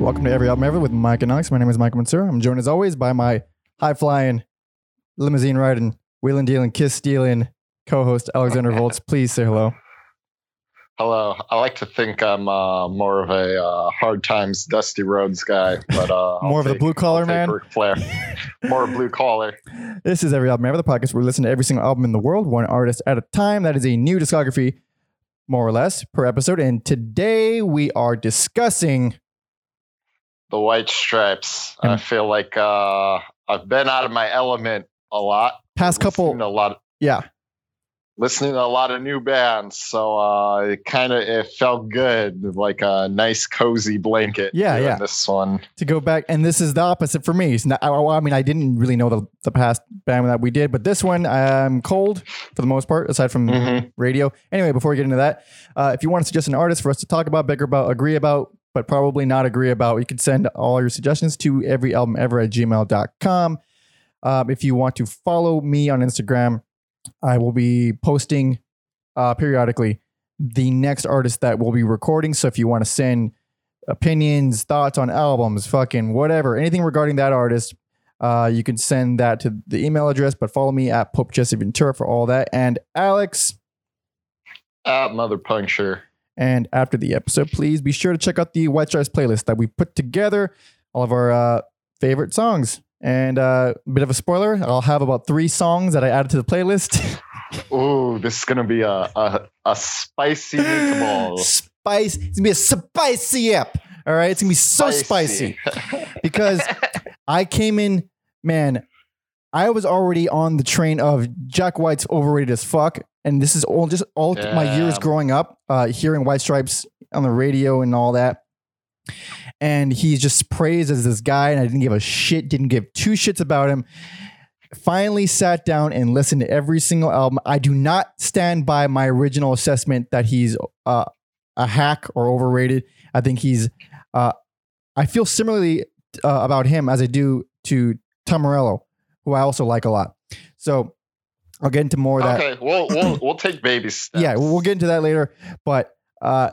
Welcome to Every Album Ever with Mike and Alex. My name is Mike Mansur. I'm joined as always by my high flying, limousine riding, wheeling dealing, kiss stealing co host Alexander Volts. Please say hello. Hello. I like to think I'm uh, more of a uh, hard times, dusty roads guy, but uh, I'll More of the blue collar man. Ric Flair. more blue collar. This is Every Album Ever, the podcast where we listen to every single album in the world, one artist at a time. That is a new discography, more or less, per episode. And today we are discussing. The White Stripes. I feel like uh, I've been out of my element a lot. Past couple- a lot. Yeah, listening to a lot of new bands, so uh, it kind of it felt good, like a nice cozy blanket. Yeah, yeah. This one. to go back, and this is the opposite for me. Not, I, I mean, I didn't really know the, the past band that we did, but this one I'm cold for the most part, aside from Mhm. radio. Anyway, before we get into that, uh, if you want to suggest an artist for us to talk about, bicker about, agree about, but probably not agree about, you can send all your suggestions to everyalbumever at gmail.com. Um, if you want to follow me on Instagram, I will be posting uh, periodically the next artist that we'll be recording. So if you want to send opinions, thoughts on albums, fucking whatever, anything regarding that artist, uh, you can send that to the email address. But follow me at Pope Jesse Ventura for all that. And Alex, At Mother Puncture. And after the episode, please be sure to check out the White Stripes playlist that we put together, all of our uh, favorite songs. And uh, a bit of a spoiler, I'll have about three songs that I added to the playlist. Ooh, this is gonna be a a, a spicy meatball. Spice. It's gonna be a spicy app. All right, it's gonna be so spicy. because I came in, man. I was already on the train of Jack White's overrated as fuck, and this is all just all my years growing up, uh, hearing White Stripes on the radio and all that. And he's just praised as this guy, and I didn't give a shit, didn't give two shits about him. Finally sat down and listened to every single album. I do not stand by my original assessment that he's uh, a hack or overrated. I think he's. Uh, I feel similarly uh, about him as I do to Tom Morello, who I also like a lot. So I'll get into more of that. okay, we'll we'll we'll take baby steps. Yeah, we'll get into that later. But uh,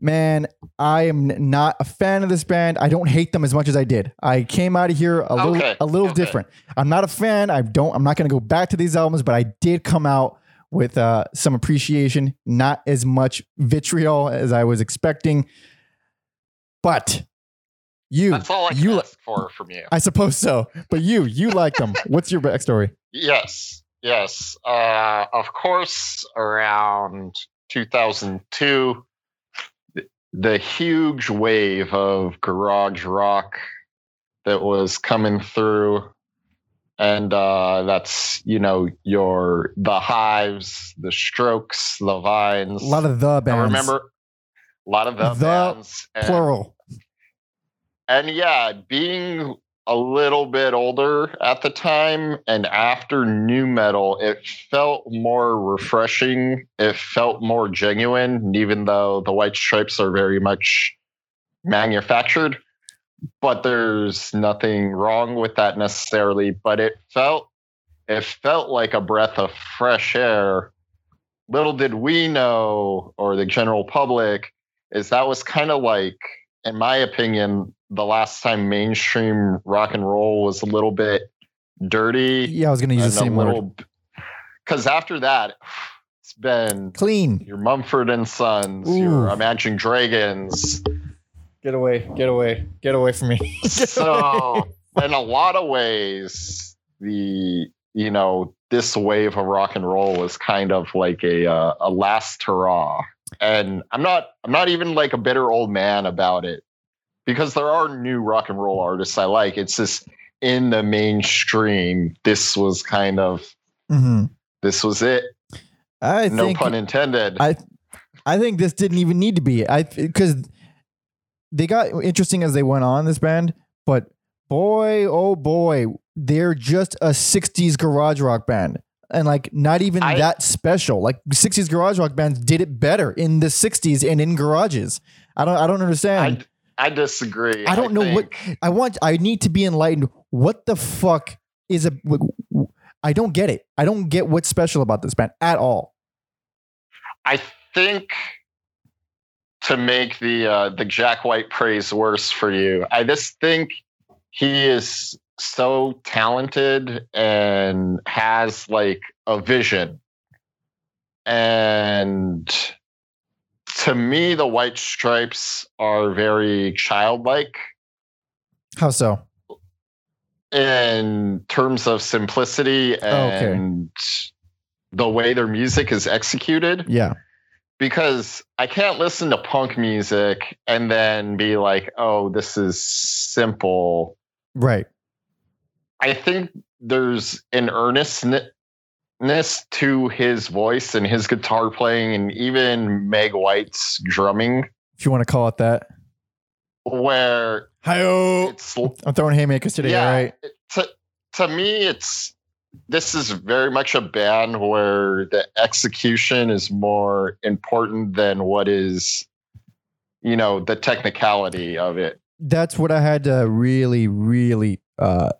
man, I am not a fan of this band. I don't hate them as much as I did. I came out of here a little Okay, a little okay. different. I'm not a fan. I don't. I'm not going to go back to these albums, but I did come out with uh, some appreciation. Not as much vitriol as I was expecting. But you, That's all I can you, ask for from you. I suppose so. But you, you like them. What's your backstory? Yes, yes. Uh, of course, around 2002, the huge wave of garage rock that was coming through, and uh, that's you know your the Hives, the Strokes, the Vines. A lot of the bands. I remember a lot of the, The bands and- plural. and yeah, being a little bit older at the time and after nu metal, it felt more refreshing. It felt more genuine, even though the White Stripes are very much manufactured. But there's nothing wrong with that necessarily. But it felt it felt like a breath of fresh air. Little did we know, or the general public, is that was kind of like, in my opinion, the last time mainstream rock and roll was a little bit dirty. Yeah, I was going to use the same a word. little, because after that, it's been Clean. your Mumford and Sons, Ooh. your Imagine Dragons. Get away, get away, get away from me. so, in a lot of ways, the you know this wave of rock and roll was kind of like a uh, a last hurrah. And I'm not I'm not even like a bitter old man about it because there are new rock and roll artists I like. It's just in the mainstream. This was kind of hmm this was it. I no think pun intended. I I think this didn't even need to be. I because they got interesting as they went on this band, but boy, oh boy, they're just a '60s garage rock band, and like not even I- that special. Like '60s garage rock bands did it better in the '60s and in garages. I don't I don't understand. I, I disagree. I don't know what- I want. I need to be enlightened. What the fuck is a? I don't get it. I don't get what's special about this band at all. I think to make the uh, the Jack White praise worse for you. I just think he is so talented and has like a vision. And to me, the White Stripes are very childlike How so? in terms of simplicity oh, okay. and the way their music is executed. Yeah. because I can't listen to punk music and then be like, oh, this is simple. Right. I think there's an earnestness to his voice and his guitar playing and even Meg White's drumming If you want to call it that. where Hi it's I'm throwing haymakers today, yeah, all right? to, to me it's this is very much a band where the execution is more important than what is you know the technicality of it That's what I had to really, really uh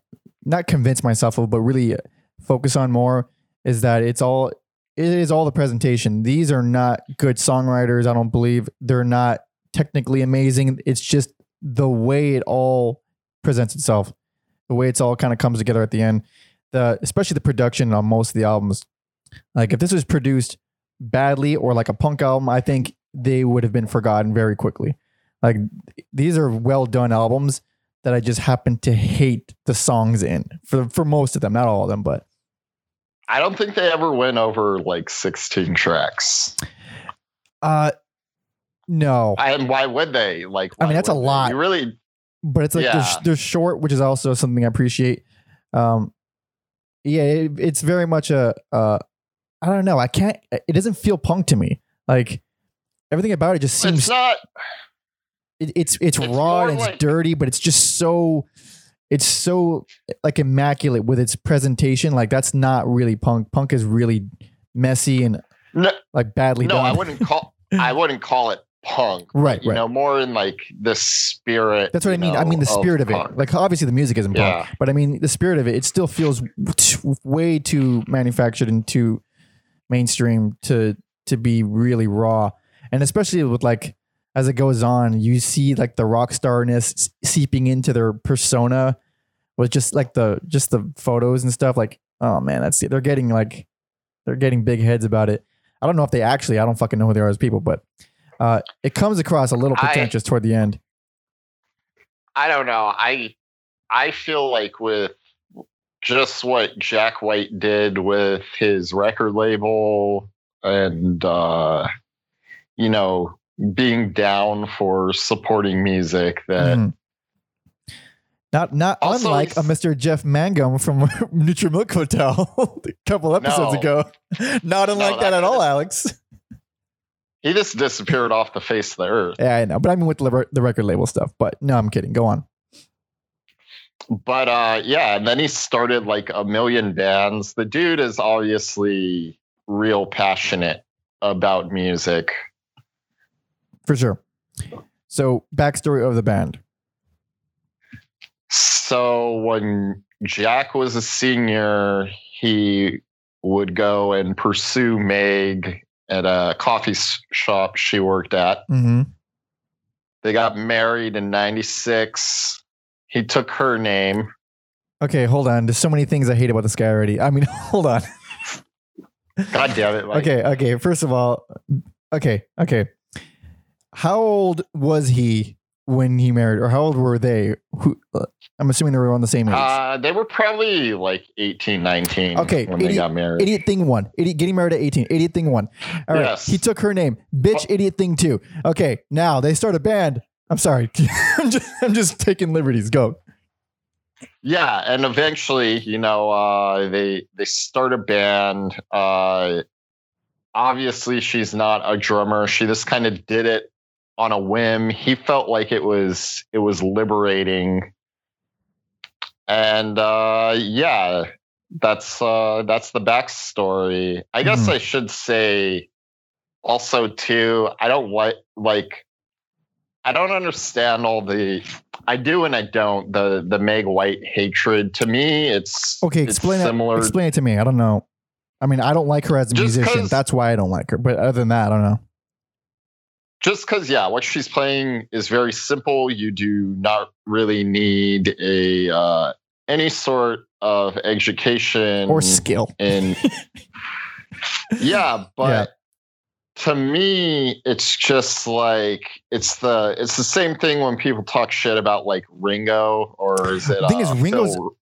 not convince myself of, but really focus on more is that it's all it is all the presentation. These are not good songwriters, I don't believe. They're not technically amazing. It's just the way it all presents itself. The way it's all kind of comes together at the end. The especially the production on most of the albums. Like if this was produced badly or like a punk album, I think they would have been forgotten very quickly. Like these are well done albums that I just happen to hate the songs in for for most of them, not all of them, but i don't think they ever went over like 16 tracks uh no. and why would they like I mean, that's a would they? lot. you really but it's like they're, they're short, which is also something I appreciate. Um, yeah, it, it's very much a. Uh, I don't know. I can't. It doesn't feel punk to me. Like everything about it just seems. it's not it, it's it's, it's raw and it's like- dirty, but it's just so. It's so like immaculate with its presentation. Like that's not really punk. Punk is really messy and no, like badly no done. i wouldn't call i wouldn't call it punk Right, you right. know more in like the spirit That's what I mean. I mean the spirit of, punk. it. Like obviously the music isn't punk, Yeah. but I mean the spirit of it. It still feels t- way too manufactured and too mainstream to to be really raw. And especially with like as it goes on, you see like the rock starness seeping into their persona with just like the just the photos and stuff. Like oh man, that's they're getting like they're getting big heads about it. I don't know if they actually. I don't fucking know who they are as people, but uh, it comes across a little I- pretentious toward the end. I don't know. I I feel like with just what Jack White did with his record label and uh you know being down for supporting music that Mhm. Not not Also, unlike a Mr. Jeff Mangum from Neutral Milk Hotel a couple episodes No. ago. Not unlike that, that at all, Alex. he just disappeared off the face of the earth. Yeah, I know, but I mean with the, the record label stuff. But no, I'm kidding. Go on. But uh yeah, and then he started like a million bands. The dude is obviously real passionate about music. For sure. So backstory of the band. So when Jack was a senior, he would go and pursue Meg at a coffee shop she worked at. Mm-hmm. They got married in 96. He took her name. Okay, hold on. There's so many things I hate about this guy already. I mean, hold on. God damn it. Mike. Okay, okay. First of all, okay, okay. How old was he when he married, or how old were they? Who? Uh, I'm assuming they were on the same age. Uh, they were probably like 18, 19 Okay, when they idiot- got married. Idiot thing one. Idiot getting married at 18. Idiot thing one. All right. Yes. He took her name. Bitch, idiot thing two. Okay. Now they start a band. I'm sorry. I'm just I'm just taking liberties. Go. Yeah, and eventually, you know, uh, they they start a band. Uh, obviously, she's not a drummer. She just kind of did it on a whim. He felt like it was it was liberating, and uh, yeah, that's uh, that's the backstory. I guess Mhm. I should say also too. I don't like like. I don't understand all the I do and I don't. The the Meg White hatred to me, it's Okay. it's Explain it. Explain it to me. I don't know. I mean, I don't like her as a Just musician. That's why I don't like her. But other than that, I don't know. Just because yeah what she's playing is very simple you do not really need a uh, any sort of education or skill in yeah but Yeah. to me it's just like it's the it's the same thing when people talk shit about like ringo or is it The thing is, uh, Ringo's- Phil-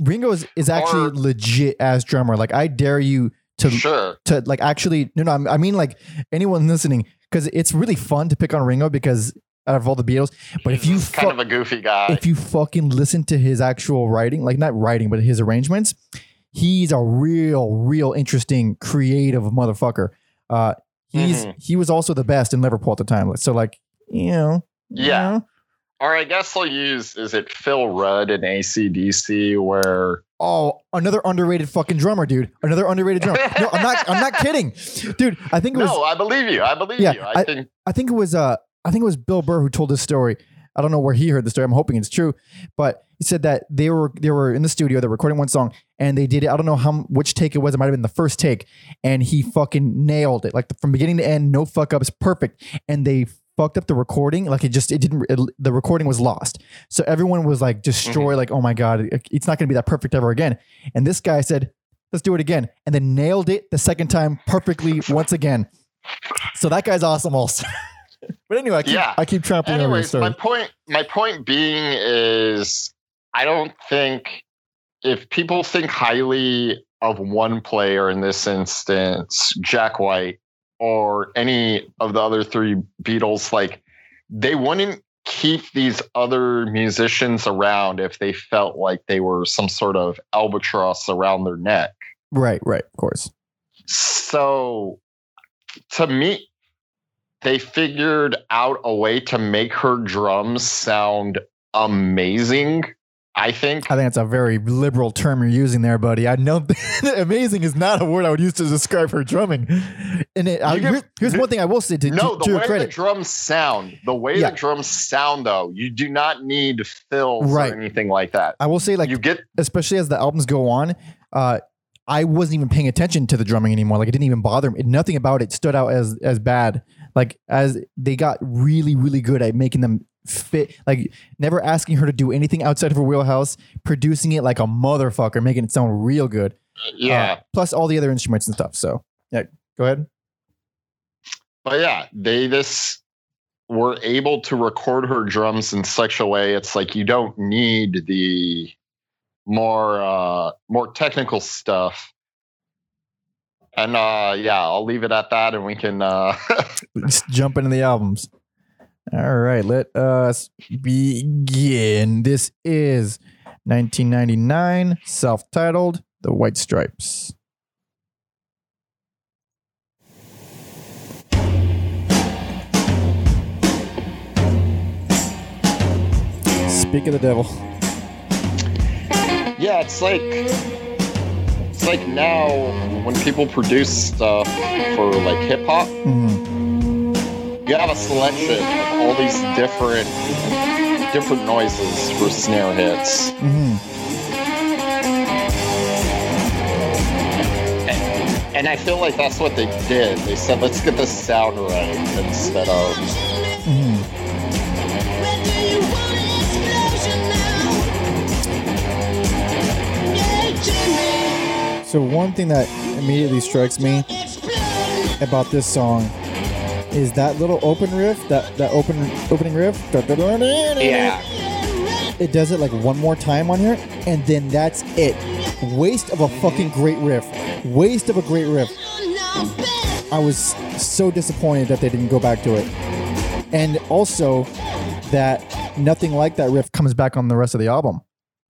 Ringo is, is actually Or- legit as drummer. Like I dare you to sure to like actually no no I mean like anyone listening because it's really fun to pick on Ringo because out of all the Beatles. But if you He's kind of a goofy guy if you fucking listen to his actual writing, like not writing, but his arrangements, he's a real, real interesting, creative motherfucker. Uh, he's Mhm. he was also the best in Liverpool at the time. So like, you know, you Yeah. know. Or i guess i'll use is it phil rudd in acdc where Oh, another underrated fucking drummer, dude. Another underrated drummer. No, I'm not. I'm not kidding, dude. I think it was. no i believe you i believe Yeah, you i, think I think it was uh I think it was Bill Burr who told this story. I don't know where he heard the story. I'm hoping it's true, but he said that they were they were in the studio, they're recording one song, and they did it. I don't know how which take it was. It might have been the first take, and he fucking nailed it, like from beginning to end, no fuck ups, perfect. And they fucked up the recording, like it just it didn't. It, the recording was lost, so everyone was like destroyed. Mm-hmm. Like oh my god, it- it's not going to be that perfect ever again. And this guy said, let's do it again, and then nailed it the second time perfectly once again. So that guy's awesome also. but anyway, I keep, Yeah. I keep trampling over your anyways my point my point being is i don't think if people think highly of one player in this instance jack white or any of the other three beatles like they wouldn't keep these other musicians around if they felt like they were some sort of albatross around their neck Right, right, of course. so to me, they figured out a way to make her drums sound amazing. I think. I think that's a very liberal term you're using there, buddy. I know amazing is not a word I would use to describe her drumming. And it, I, get- here's, here's one thing I will say to, no, to, the to way her the drums sound, the way Yeah. the drums sound, though, you do not need fills Right. or anything like that. I will say, like, you get especially as the albums go on, uh, I wasn't even paying attention to the drumming anymore. Like, it didn't even bother me. Nothing about it stood out as as bad. Like, as they got really, really good at making them fit. Like, never asking her to do anything outside of her wheelhouse, producing it like a motherfucker, making it sound real good. yeah. Uh, plus all the other instruments and stuff. So, yeah, go ahead. But yeah, they just were able to record her drums in such a way it's like you don't need the more uh more technical stuff. And uh yeah, I'll leave it at that and we can uh Let's jump into the albums. All right, let us begin. This is 1999, self titled The White Stripes. Speak of the devil. Yeah, it's like it's like now when people produce stuff for like hip hop, Mhm. you have a selection of all these different different noises for snare hits. Mhm. And I feel like that's what they did. They said, let's get the sound right instead of. Mhm. So, one thing that immediately strikes me about this song is that little open riff, that, that open opening riff. Yeah. It does it like one more time on here, and then that's it. Waste of a fucking great riff. Waste of a great riff. I was so disappointed that they didn't go back to it. And also that nothing like that riff comes back on the rest of the album.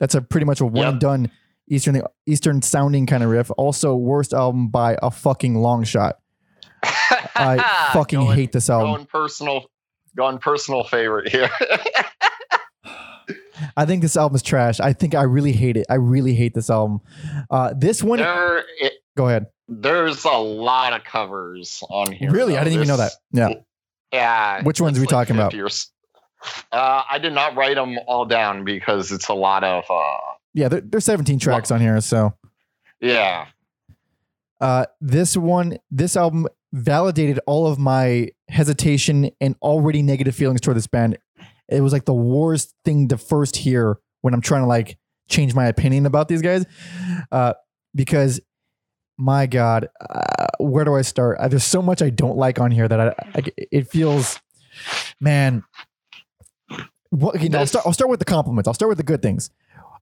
That's a pretty much a one and Yep. done Eastern Eastern sounding kind of riff. Also, worst album by a fucking long shot. I fucking Going- hate this album. Going personal, going personal favorite here. I think this album is trash. I think I really hate it. I really hate this album. Uh, this one, there, it, go ahead. there's a lot of covers on here. Really, I didn't even know that. Yeah. Yeah. Which ones are we like talking about? 50 or s- Uh, I did not write them all down because it's a lot of. Uh, Yeah, there, there's 17 tracks on here. So yeah. uh, this one, this album validated all of my hesitation and already negative feelings toward this band. It was like the worst thing to first hear when I'm trying to like change my opinion about these guys, uh, because my God, uh, where do I start? Uh, there's so much I don't like on here that I, I it feels, man. What, okay, no, I'll start. I'll start with the compliments. I'll start with the good things.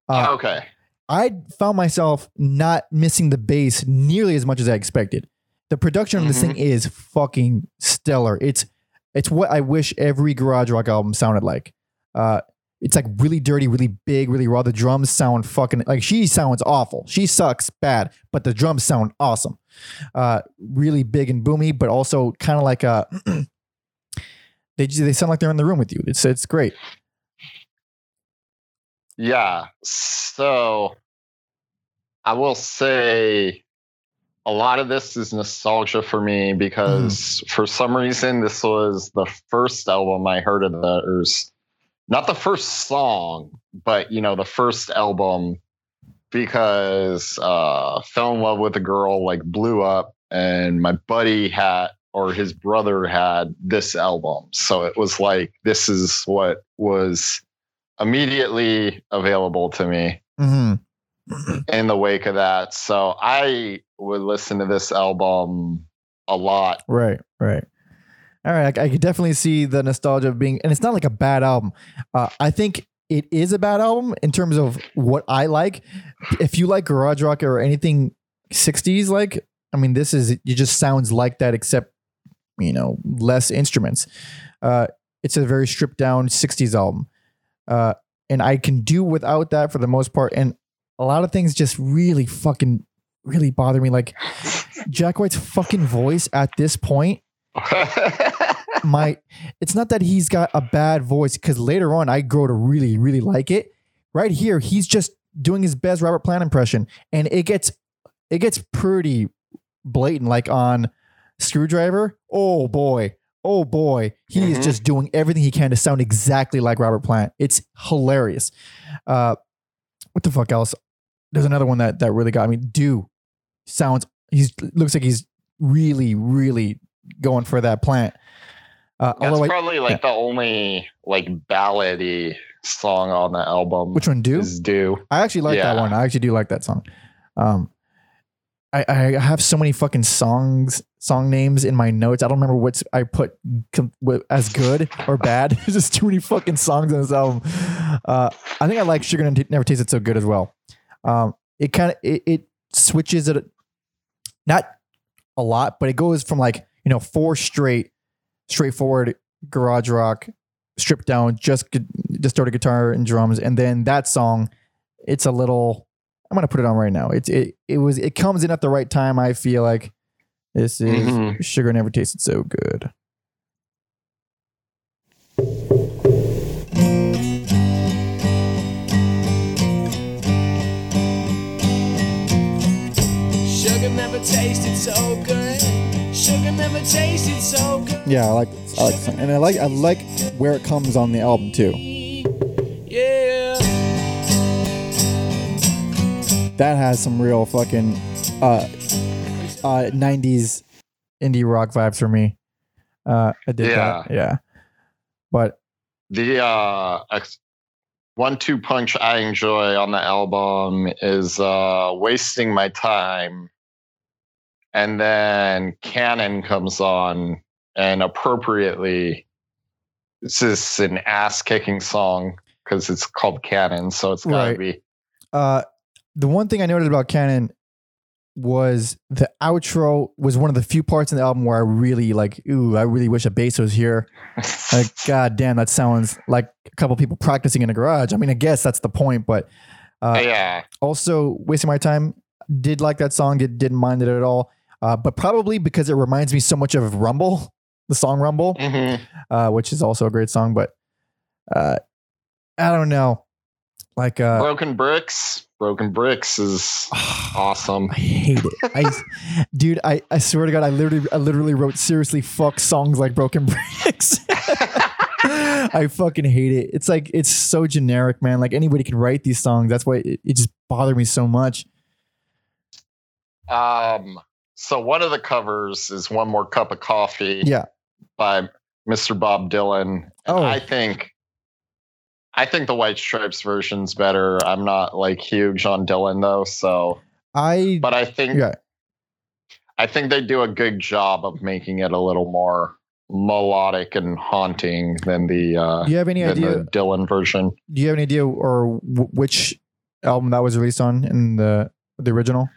Uh, okay. I found myself not missing the bass nearly as much as I expected. The production of this thing is fucking stellar. It's it's what I wish every garage rock album sounded like. Uh, it's like really dirty, really big, really raw. The drums sound fucking like she sounds awful. She sucks bad, but the drums sound awesome. Uh, really big and boomy, but also kind of like a. they they sound like they're in the room with you. It's it's great. Yeah. So I will say a lot of this is nostalgia for me because for some reason this was the first album I heard of theirs. Not the first song, but you know, the first album because uh fell in love with a girl like blew up and my buddy had or his brother had this album. So it was like this is what was immediately available to me hmm in the wake of that. So I would listen to this album a lot. Right, right. All right, I, I could definitely see the nostalgia of being, and it's not like a bad album. Uh, I think it is a bad album in terms of what I like. If you like garage rock or anything '60s, like, I mean, this is it just sounds like that, except you know, less instruments. Uh, it's a very stripped down '60s album, uh, and I can do without that for the most part. And a lot of things just really fucking really bother me, like Jack White's fucking voice at this point my it's not that he's got a bad voice because later on I grow to really really like it. Right here, he's just doing his best Robert Plant impression, and it gets it gets pretty blatant. Like on Screwdriver, oh boy, oh boy, he Mhm. is just doing everything he can to sound exactly like Robert Plant. It's hilarious. Uh, what the fuck else? There's another one that that really got me. Do sounds he's looks like he's really really going for that plant. Uh, That's I, probably like the only like ballady song on the album. which one do? is "Do"? I actually like that one. I actually do like that song. Um, I, I have so many fucking songs, song names in my notes. I don't remember what's I put com- as good or bad. There's just too many fucking songs on this album. Uh, I think I like Sugar Never Never Tasted So Good as well. Um, it kind of it, it switches it, not a lot, but it goes from like you know four straight, straightforward garage rock, stripped down, just distorted guitar and drums, and then that song, it's a little. I'm gonna put it on right now. It's it it was it comes in at the right time. I feel like this is Mhm. sugar never tasted so good. Sugar never tasted so good. Sugar never tasted so good. Yeah, I like I like and I like I like where it comes on the album too. Yeah. That has some real fucking uh uh 90s indie rock vibes for me. Uh I did that. Yeah. But The uh, ex- one-two punch I enjoy on the album is uh, "Wasting My Time," and then "Cannon" comes on, and appropriately, this is an ass-kicking song because it's called "Cannon," so it's gotta Right. be. uh the one thing I noted about Cannon was the outro was one of the few parts in the album where I really like, ooh, I really wish a bass was here. Like, god damn, that sounds like a couple people practicing in a garage. I mean, I guess that's the point, but uh, yeah, also wasting my time. Did like that song, did, didn't mind it at all. Uh, but probably because it reminds me so much of Rumble, the song Rumble, Mhm. uh, which is also a great song. But uh, I don't know. Like, uh, "Broken Bricks." "Broken Bricks" is awesome. I hate it. I, dude, I, I swear to God, I literally, I literally wrote seriously fuck songs like Broken Bricks. I fucking hate it. It's like it's so generic, man. Like anybody can write these songs. That's why it, it just bothered me so much. Um, so one of the covers is "One More Cup of Coffee" Yeah. by Mr. Bob Dylan. Oh. I think I think the White Stripes version's better. I'm not like huge on Dylan though, so I but I think yeah. I think they do a good job of making it a little more melodic and haunting than the uh Do you have any idea? the Dylan version. Do you have any idea or w- which album that was released on in the the original?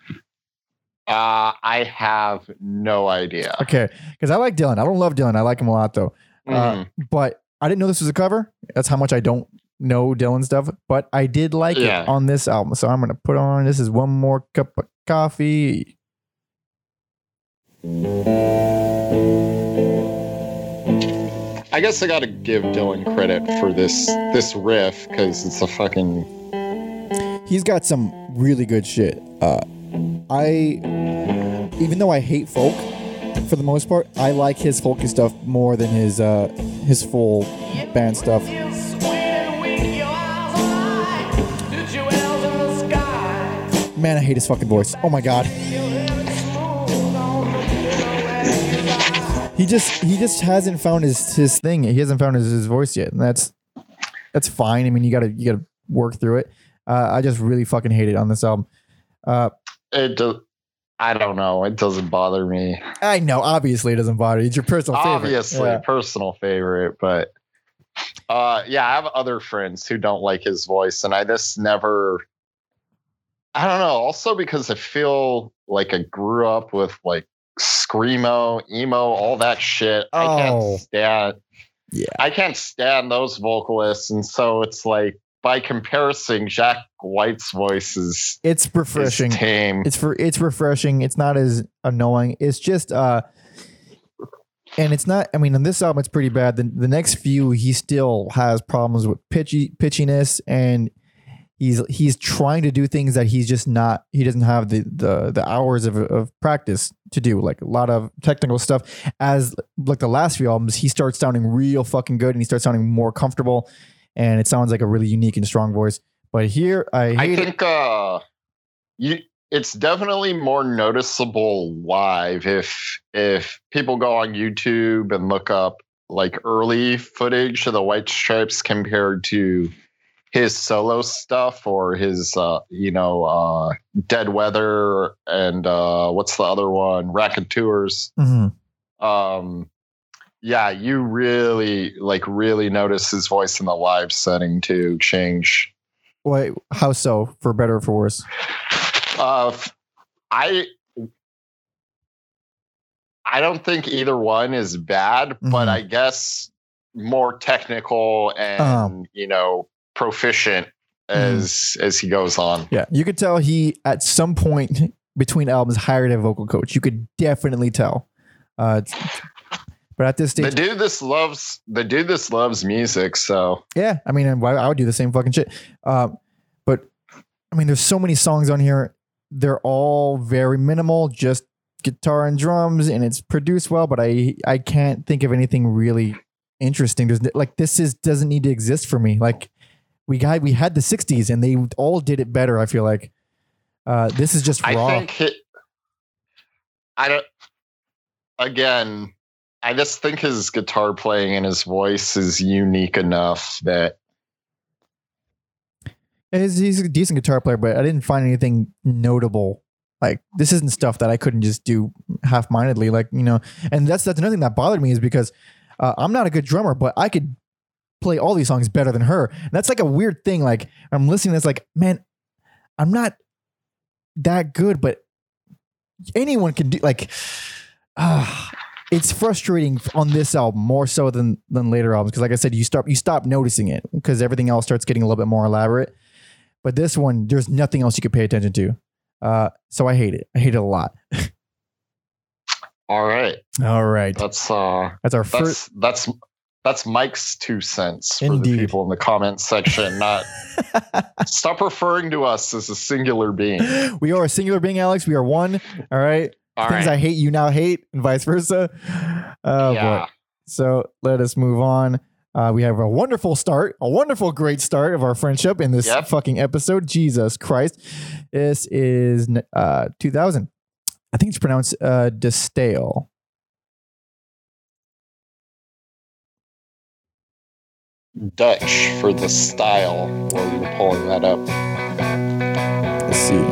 Uh I have no idea. Okay, because I like Dylan. I don't love Dylan. I like him a lot though. Uh, Mhm. but I didn't know this was a cover. That's how much I don't know Dylan stuff. But I did like Yeah. it on this album, so I'm gonna put on. This is one more cup of coffee. I guess I got to give Dylan credit for this this riff because it's a fucking He's got some really good shit. Uh, I, even though I hate folk for the most part, I like his folky stuff more than his uh, his full band stuff. Man, I hate his fucking voice. Oh my god. He just he just hasn't found his his thing. He hasn't found his, his voice yet, and that's that's fine. I mean, you gotta you gotta work through it. Uh, I just really fucking hate it on this album. Uh, it. Do, I don't know. It doesn't bother me. I know, obviously, it doesn't bother you. It's your personal favorite. Obviously, Yeah. personal favorite, but uh, yeah, I have other friends who don't like his voice, and I just never. I don't know. Also, because I feel like I grew up with like screamo, emo, all that shit. I Oh. can't stand. Yeah. I can't stand those vocalists, and so it's like by comparison, Jack White's voice is, It's is refreshing. tame. It's for it's refreshing. It's not as annoying. It's just uh and it's not I mean on this album it's pretty bad. The the next few he still has problems with pitchy pitchiness and he's he's trying to do things that he's just not he doesn't have the the the hours of of practice to do like a lot of technical stuff as like the last few albums he starts sounding real fucking good and he starts sounding more comfortable and it sounds like a really unique and strong voice but here i I it. think uh you it's definitely more noticeable live if if people go on YouTube and look up like early footage of the White Stripes compared to his solo stuff or his uh you know uh Dead Weather and uh what's the other one Raconteurs Mhm. um yeah you really like really notice his voice in the live setting to change Wait, how so? For better or for worse? Uh, I I don't think either one is bad, but Mhm. I guess more technical and Uh-huh. you know proficient Mm-hmm. as as he goes on. Yeah, you could tell he at some point between albums hired a vocal coach. You could definitely tell. Uh, but at this stage, The dude this loves the dude this loves music, so yeah, I mean, I would do the same fucking shit. Uh, but I mean, there's so many songs on here. They're all very minimal, just guitar and drums, and it's produced well. But I I can't think of anything really interesting. There's like this is doesn't need to exist for me. Like we got we had the '60s, and they all did it better. I feel like uh, this is just raw. I think I don't. Again, I just think his guitar playing and his voice is unique enough that He's, he's a decent guitar player, but I didn't find anything notable. Like this isn't stuff that I couldn't just do half mindedly. Like you know, and that's that's another thing that bothered me is because uh, I'm not a good drummer, but I could play all these songs better than her. And that's like a weird thing. Like I'm listening, to this like man, I'm not that good, but anyone can do. Like, ah, it's frustrating on this album more so than than later albums because, like I said, you start you stop noticing it because everything else starts getting a little bit more elaborate. But this one, there's nothing else you could pay attention to. Uh, so I hate it. I hate it a lot. all right, All right, that's uh that's our first. that's that's Mike's two cents for Indeed. the people in the comment section. Not stop referring to us as a singular being. we are a singular being, Alex. We are one. All right. All Things right, I hate, you now hate, and vice versa. Oh yeah. boy. So let us move on. Uh, we have a wonderful start, a wonderful, great start of our friendship in this Yep. fucking episode. Jesus Christ. This is uh, 2000. I think it's pronounced uh, De Stijl. Dutch for the style while you were pulling that up. Let's see.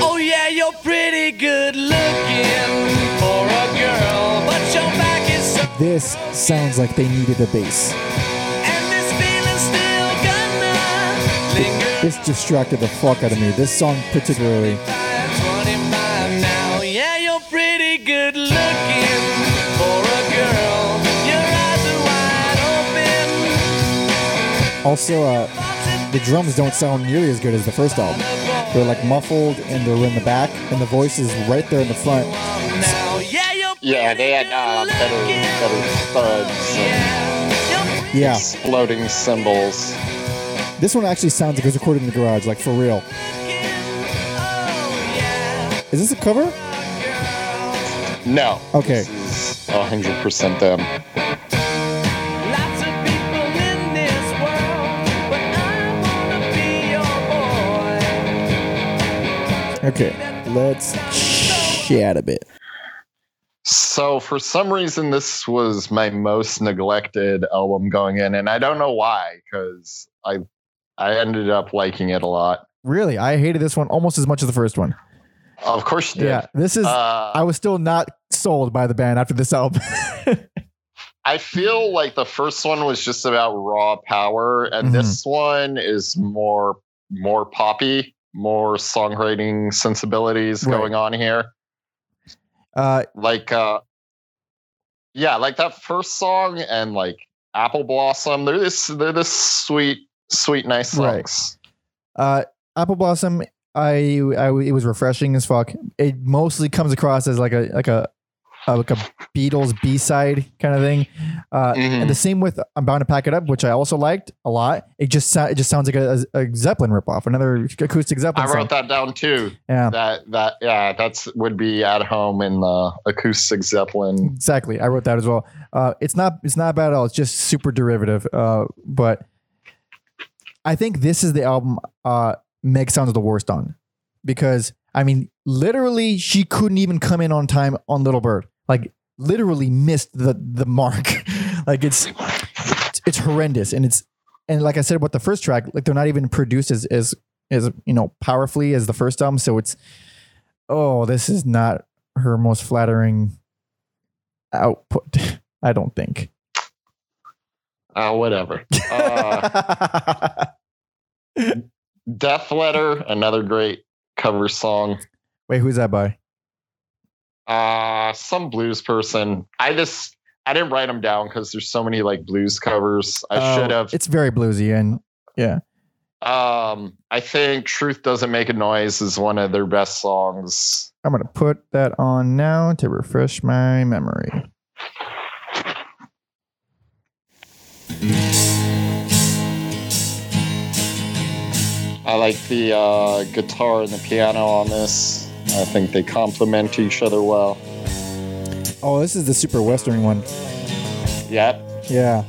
Oh yeah, you're pretty good looking for a girl, but your back is so This sounds like they needed a bass. and this feeling still gonna linger. This distracted the fuck out of me. This song particularly. 25 now. Yeah, you're pretty good Also, uh, the drums don't sound nearly as good as the first album. They're like muffled and they're in the back, and the voice is right there in the front. Yeah, they had uh, better, better thuds and Yeah, you're pretty Yeah, exploding cymbals. this one actually sounds like it was recorded in the garage, like for real. Oh. Is this a cover? No. Okay. This is 100% them. Okay, let's chat a bit. So for some reason, this was my most neglected album going in, and I don't know why, because I I ended up liking it a lot. Really, I hated this one almost as much as the first one. Of course, you did. Yeah, this is. Uh, I was still not sold by the band after this album. I feel like the first one was just about raw power, and Mhm. this one is more more poppy, more songwriting sensibilities Right. going on here. uh, Like, uh, yeah, like that first song and like Apple Blossom. They're this they're this sweet, sweet, nice Right. songs. uh, Apple Blossom. I, I it was refreshing as fuck. It mostly comes across as like a like a uh, like a Beatles B side kind of thing. Uh, Mhm. And the same with I'm bound to pack it up, which I also liked a lot. It just sou- it just sounds like a, a Zeppelin ripoff, another acoustic Zeppelin I song. wrote that down too. Yeah, That that yeah, that's would be at home in the acoustic Zeppelin. exactly. I wrote that as well. Uh, it's not it's not bad at all. It's just super derivative. Uh, but I think this is the album uh, Meg sounds the worst on because I mean, literally, she couldn't even come in on time on Little Bird. Like, literally missed the the mark. like it's it's horrendous, and it's and like I said about the first track, like they're not even produced as as as you know powerfully as the first album. So it's oh, this is not her most flattering output. I don't think. Uh, whatever. Uh, Death Letter, another great cover song. Wait, who's that by? Uh, some blues person. I just I didn't write them down because there's so many like blues covers. I Oh, should have. It's very bluesy and yeah. Um, I think "Truth Doesn't Make a Noise" is one of their best songs. I'm gonna put that on now to refresh my memory. I like the uh, guitar and the piano on this. I think they complement each other well. Oh, this is the super western one. Yep. Yeah.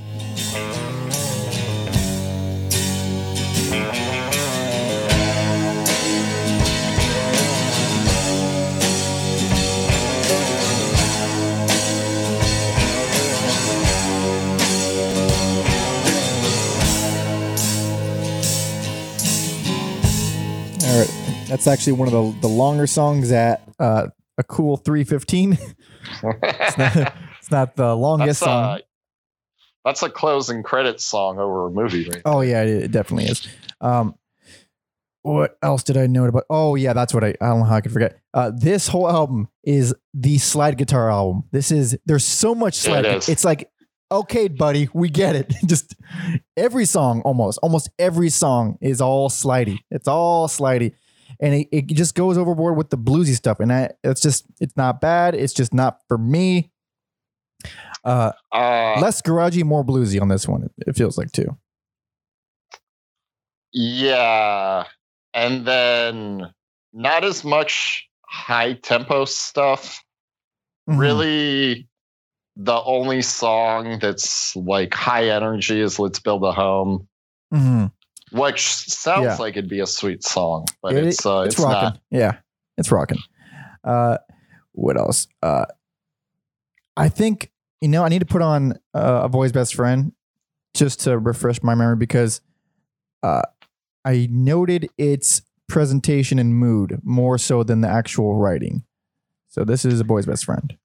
That's actually one of the, the longer songs at Uh, a cool 315. it's, not, it's not the longest that's, song. uh, that's a closing credits song over a movie, right? Oh yeah, it, it definitely is. Um, what else did I note about? Oh yeah, that's what I. I don't know how I could forget. Uh, this whole album is the slide guitar album. This is there's so much slide. It. It's like okay, buddy, we get it. Just every song, almost almost every song is all slidey. It's all slidey. And it, it just goes overboard with the bluesy stuff, and I, it's just it's not bad. It's just not for me. Uh, Uh, less garagey, more bluesy on this one. It, feels like too. Yeah. And then not as much high tempo stuff. Mhm. Really, the only song that's like high energy is Let's Build a Home, Mhm. Which sounds Yeah. like it'd be a sweet song, but It- it's, uh, it's it's, rocking. not. Yeah. it's rocking. Uh, what else? Uh, I think you know I need to put on uh, a boy's best friend just to refresh my memory because uh, I noted its presentation and mood more so than the actual writing. So this is a boy's best friend.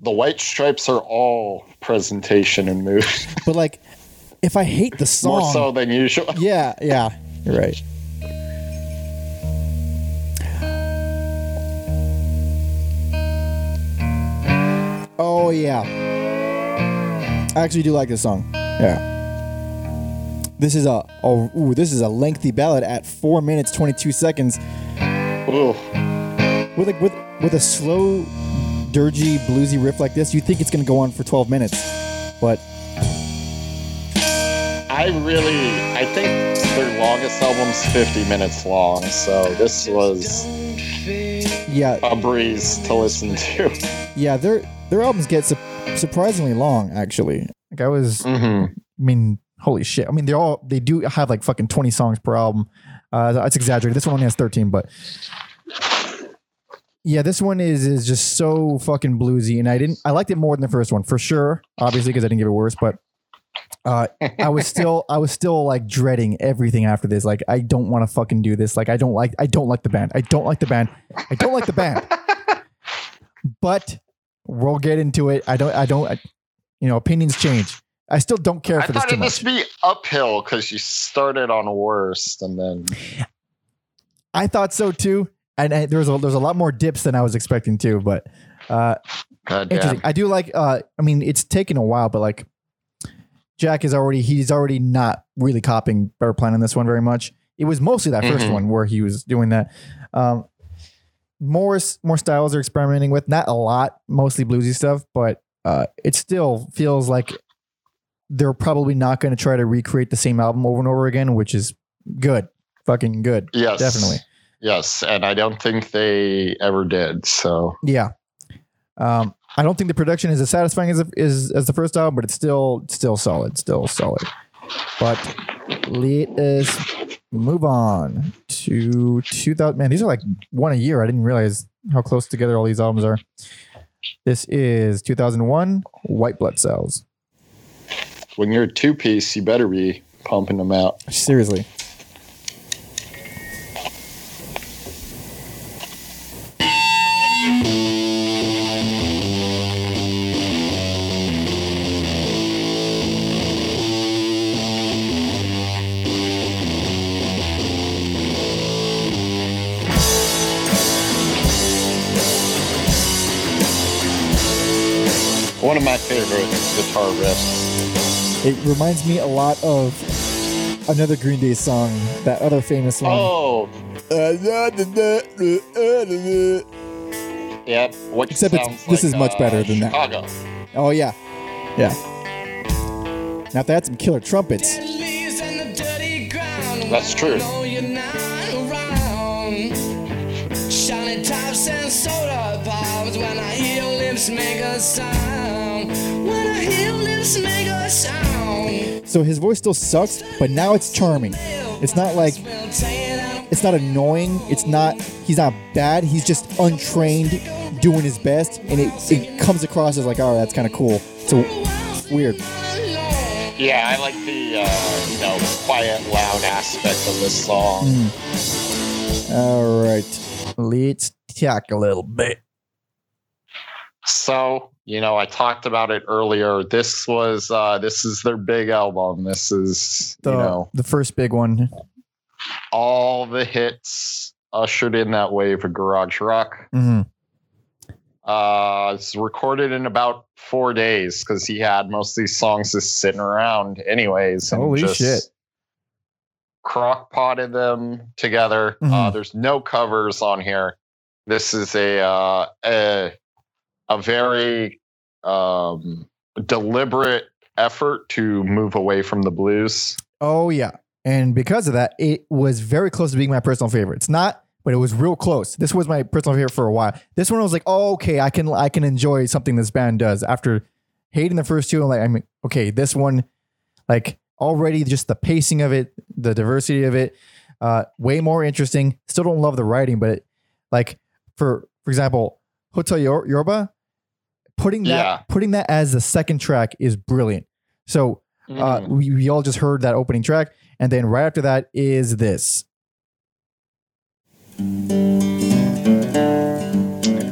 The White Stripes are all presentation and mood, But like, if I hate the song, more so than usual. yeah, yeah, you're right. Oh yeah, I actually do like this song. Yeah. This is a oh ooh, this is a lengthy ballad at four minutes twenty two seconds Ooh. with like with with a slow, dirgy, bluesy riff like this. You think it's gonna go on for twelve minutes, but I really, I think their longest album's 50 minutes long, so this was yeah, a breeze to listen to. yeah, their their albums get su- surprisingly long actually. Like I was, I Mm-hmm. mean, holy shit. I mean, they're all they do have like fucking twenty songs per album. Uh, that's exaggerated. This one only has thirteen, but yeah, this one is is just so fucking bluesy, and I didn't. I liked it more than the first one for sure. Obviously, because I didn't give it worse, but uh, I was still I was still like dreading everything after this. Like, I don't want to fucking do this. Like, I don't like I don't like the band. I don't like the band. I don't like the band. But we'll get into it. I don't. I don't. I, you know, opinions change. I still don't care I for this thought it much. must be uphill because you started on worst and then. I thought so too. And, and there's a there's a lot more dips than I was expecting too. But uh, God interesting. damn. I do like. Uh, I mean, it's taken a while, but like Jack is already he's already not really copying Better Plan on this one very much. It was mostly that 1st Mhm. one where he was doing that. Um, more more styles are experimenting with, not a lot, mostly bluesy stuff, but uh, it still feels like they're probably not going to try to recreate the same album over and over again, which is good, fucking good. Yes. Definitely. Yes. And I don't think they ever did. So. Yeah. Um, I don't think the production is as satisfying as as, as the first album, but it's still still solid, still solid. But let us move on to 2000. Man, these are like one a year. I didn't realize how close together all these albums are. This is 2001, White Blood Cells. When you're a two piece, you better be pumping them out. seriously. One favorite guitar riffs. It reminds me a lot of another Green Day song, that other famous one. Oh, yep. What Except it's- this like, is much uh, better than that. Oh yeah, yeah. Now if they had some killer trumpets, That's true. Shiny tops and soda pops when I hear lips make a sound. So his voice still sucks, but now it's charming. It's not like it's not annoying. It's not he's not bad. He's just untrained, doing his best, and it, it comes across as like, oh, that's kind of cool. So weird. Yeah, I like the uh, you know quiet, loud aspect of this song. Mm. All right. Let's talk a little bit. So you know, I talked about it earlier. This was uh, this is their big album. This is The, you know the first big one. all the hits ushered in that wave of garage rock. Mhm. Uh, it's recorded in about four days because he had most of these songs just sitting around, anyways. and Holy just shit. Crock potted them together. Uh, Mhm. there's no covers on here. This is a uh, a, a very um, deliberate effort to move away from the blues. Oh yeah, and because of that, it was very close to being my personal favorite. It's not, but it was real close. This was my personal favorite for a while. This one I was like, oh, okay, I can I can enjoy something this band does. After hating the first two, I'm like, I mean, okay, this one, like already just the pacing of it, the diversity of it, uh, way more interesting. Still don't love the writing, but it, like for for example, Hotel Yor- Yorba, putting that Yeah. putting that as the second track is brilliant. So uh, Mm. we, we all just heard that opening track, and then right after that is this.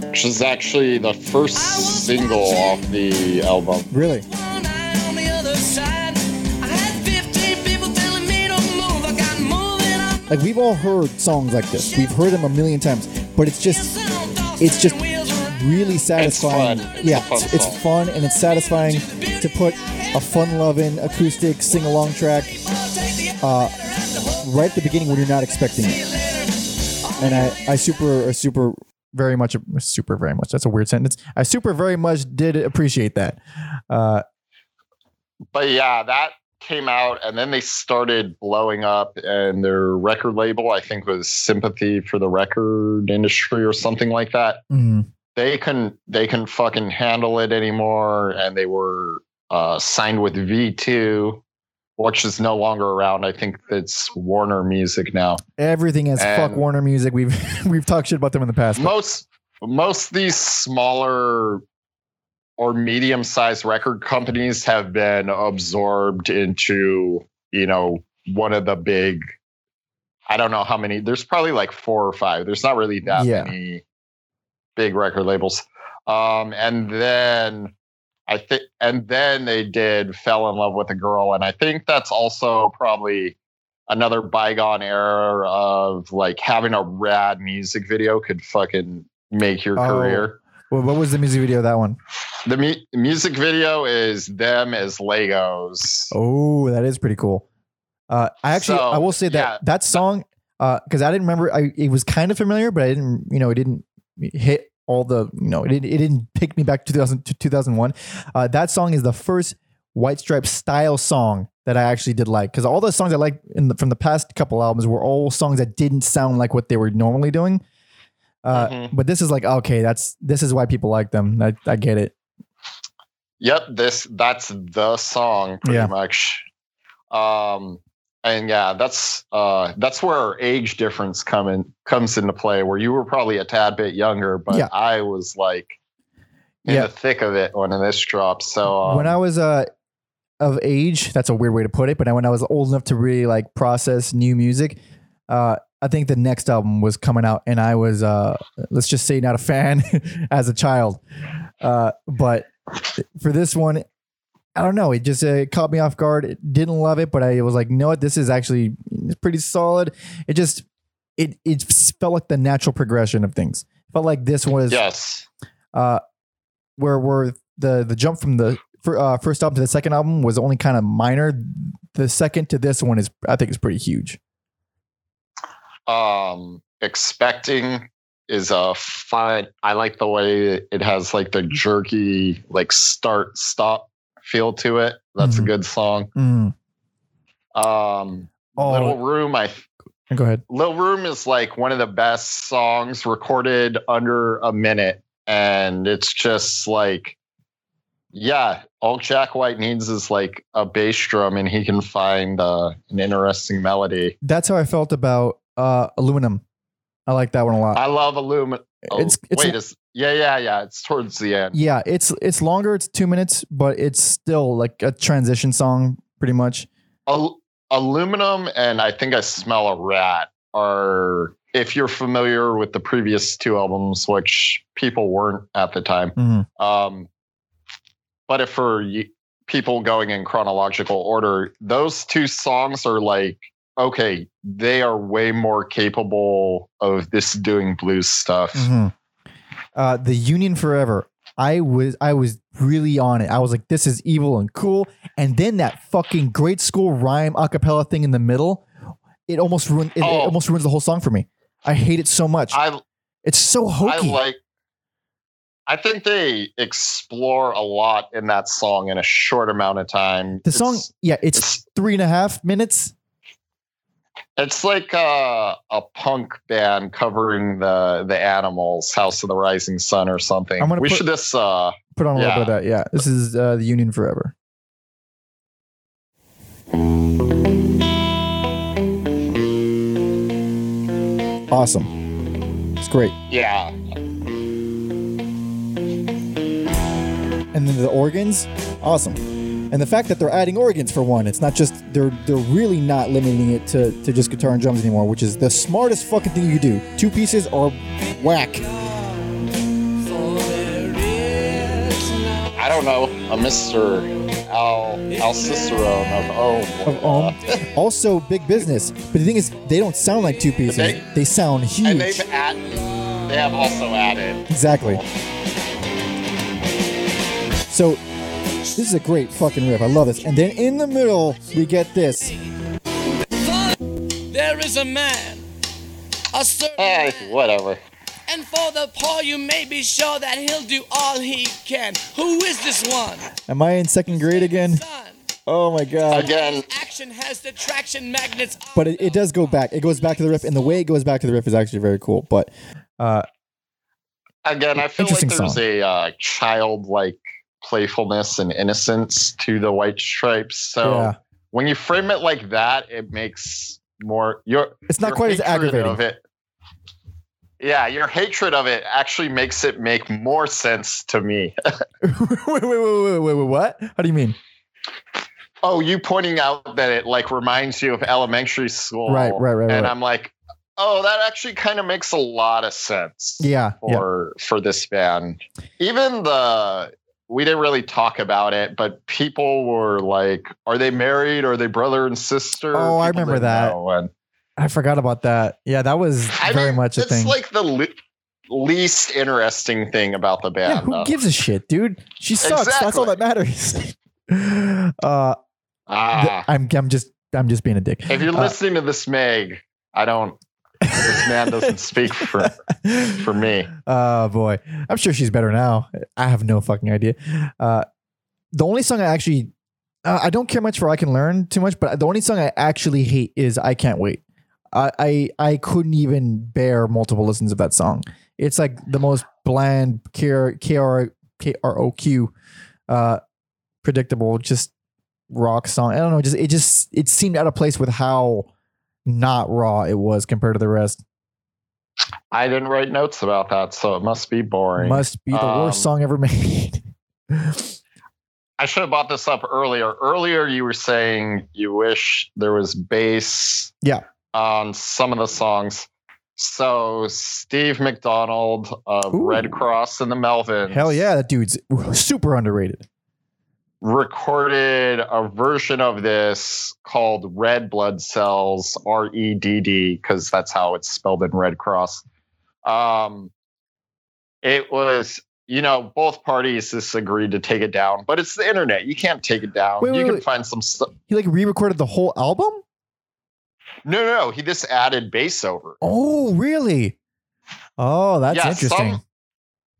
which is actually the first single off the album. Really? One eye on the other side. I had 15 people telling me to move. I got moving up. Like we've all heard songs like this. We've heard them a million times, but it's just it's just really satisfying. It's yeah, a fun it's, it's fun and it's satisfying to put a fun-loving acoustic sing-along track uh, right at the beginning when you're not expecting it. And I, I super, super Very much, super, very much. That's a weird sentence. I super, very much did appreciate that. Uh, But yeah, that came out and then they started blowing up and their record label, I think was Sympathy for the Record Industry or something like that. mm, They can't they couldn't fucking handle it anymore and they were uh, signed with V2, which is no longer around. I think it's Warner Music now. everything has fuck Warner Music. We've we've talked shit about them in the past. most most of these smaller or medium sized record companies have been absorbed into you know one of the big i don't know how many there's probably like four or five there's not really that Yeah. many big record labels um and then i think and then they did fell in love with a girl and i think that's also probably another bygone era of like having a rad music video could fucking make your Oh. career. Well, what was the music video? of That one? The mu- music video is them as Legos. Oh, that is pretty cool. Uh, I actually, So, I will say that yeah. that song, because I didn't remember, I it was kind of familiar, but I didn't, you know, it didn't hit all the, you know, it didn't, it didn't pick me back to 2000 to 2001. Uh, that song is the first White Stripe style song that I actually did like, because all the songs I liked in the, from the past couple albums were all songs that didn't sound like what they were normally doing. Uh, Mhm. But this is like okay, that's this is why people like them. I, I get it. Yep, this that's the song pretty Yeah. much. Um and yeah, that's uh that's where our age difference come in, comes into play where you were probably a tad bit younger, but Yeah. I was like in Yeah. the thick of it when this dropped. So um, when I was uh of age, that's a weird way to put it, but when I was old enough to really like process new music, uh I think the next album was coming out and I was uh let's just say not a fan as a child. Uh but for this one I don't know. It just uh, it caught me off guard. It didn't love it, but I was like, "No. This is actually pretty solid." It just it it felt like the natural progression of things. Felt like this was yes. uh, where where the the jump from the uh, first album to the second album was only kind of minor. The second to this one is I think is pretty huge. um expecting is a fun. i like the way it has like the jerky like start stop feel to it that's Mhm. a good song Mm. um Oh. little room i Go ahead. little room is like one of the best songs recorded under a minute and it's just like yeah all jack white needs is like a bass drum and he can find uh, an interesting melody That's how I felt about uh, aluminum. I like that one a lot. i love aluminum Oh, It's- it's- wait, is yeah, yeah, yeah. It's towards the end. yeah, it's it's longer. It's two minutes, but it's still like a transition song, pretty much. Al- aluminum and I think I smell a rat are if you're familiar with the previous two albums, which people weren't at the time. Mhm. Um, but if for y- people going in chronological order, those two songs are like okay, they are way more capable of this doing blues stuff. Mhm. Uh, the Union Forever. I was I was really on it. I was like, this is evil and cool. And then that fucking great school rhyme acapella thing in the middle, it almost ruined it, it Oh. almost ruins the whole song for me. I hate it so much. I it's so I hokey. like. I think they explore a lot in that song in a short amount of time. the song, yeah, it's it's, three and a half minutes. It's like a, a punk band covering the the Animals, House of the Rising Sun, or something. I'm gonna we put, should just uh, put on a yeah. little bit of that. Yeah, this is uh, the Union Forever. Awesome. It's great. Yeah. And then the organs, awesome. And the fact that they're adding organs for one, it's not just they're they're really not limiting it to, to just guitar and drums anymore, which is the smartest fucking thing you do. Two pieces are whack. I don't know, a Mr. Al Al Cisneros of Om. Of Om. Uh, also big business. But the thing is, they don't sound like two pieces. They- They sound And huge. they've added, they have also added. Exactly. So this is a great fucking riff. I love this. And then in the middle, we get this. There is a man, a certain Eh, whatever. and for the poor you may be sure that he'll do all he can. Who is this one? Am I in second grade again? Oh my god. Again, Action has the traction magnets. But it, it does go back. It goes back to the riff, and the way it goes back to the riff is actually very cool. But Uh, again, I feel like there's song. a uh, childlike playfulness and innocence to the White Stripes. So yeah. when you frame it like that, it makes more your It's not your quite as aggravating. Of it, yeah, your hatred of it actually makes it make more sense to me. wait, wait, wait, wait, wait, wait, what? How do you mean? oh, you pointing out that it like reminds you of elementary school, Right, right, right, And right. I'm like, oh, that actually kind of makes a lot of sense. Yeah, yeah. for for this band. Even the we didn't really talk about it, but people were like, "Are they married? Are they brother and sister?" Oh, I remember that. and I forgot about that. Yeah, that was I very mean, much a it's thing. like the le- least interesting thing about the band. yeah, who though. gives a shit, dude? She sucks. That's all that matters. uh, ah, th- I'm, I'm just, I'm just being a dick. if you're uh, listening to this, Meg, I don't. This man doesn't speak for for me. Oh boy, I'm sure she's better now. I have no fucking idea. Uh, the only song I actually, uh, I don't care much for. I can learn too much, but the only song I actually hate is "I Can't Wait." I I, I couldn't even bear multiple listens of that song. It's like the most bland K R K R O Q, uh, predictable, just rock song. I don't know. Just it just it seemed out of place with how not raw it was compared to the rest. I didn't write notes about that, so it must be boring. Must be the worst Um, song ever made. I should have brought this up earlier. Earlier, you were saying you wish there was bass. Yeah. On some of the songs. So Steve McDonald of Ooh. Red Cross and the Melvins. Hell yeah, that dude's super underrated. Recorded a version of this called Red Blood Cells, R E D D, because that's how it's spelled in Red Cross. Um, it was, you know, both parties disagreed to take it down, but it's the internet. You can't take it down. Wait, you can wait. find some stuff. He like re-recorded the whole album. No, no, no. He just added bass over. Oh, really? Oh, that's Yeah, interesting. Some,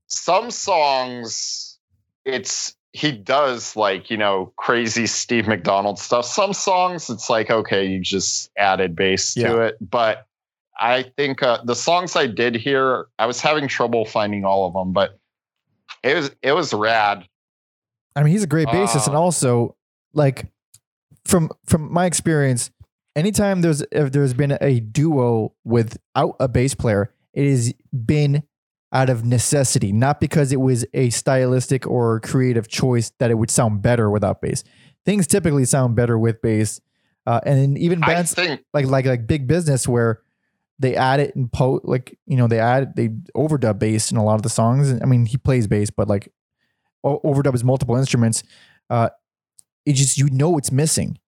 some songs, it's he does like you know crazy Steve McDonald stuff. Some songs, it's like okay, you just added bass to it. But I think uh, the songs I did here, I was having trouble finding all of them, but it was it was rad. I mean, he's a great bassist, and Uh, also like from from my experience, anytime there's if there's been a duo without a bass player, it has been out of necessity, not because it was a stylistic or creative choice that it would sound better without bass. Things typically sound better with bass, uh, and even bands think like like like big business where they add it and po like you know they add they overdub bass in a lot of the songs. I mean he plays bass, but like overdub is multiple instruments. Uh, it just you know it's missing.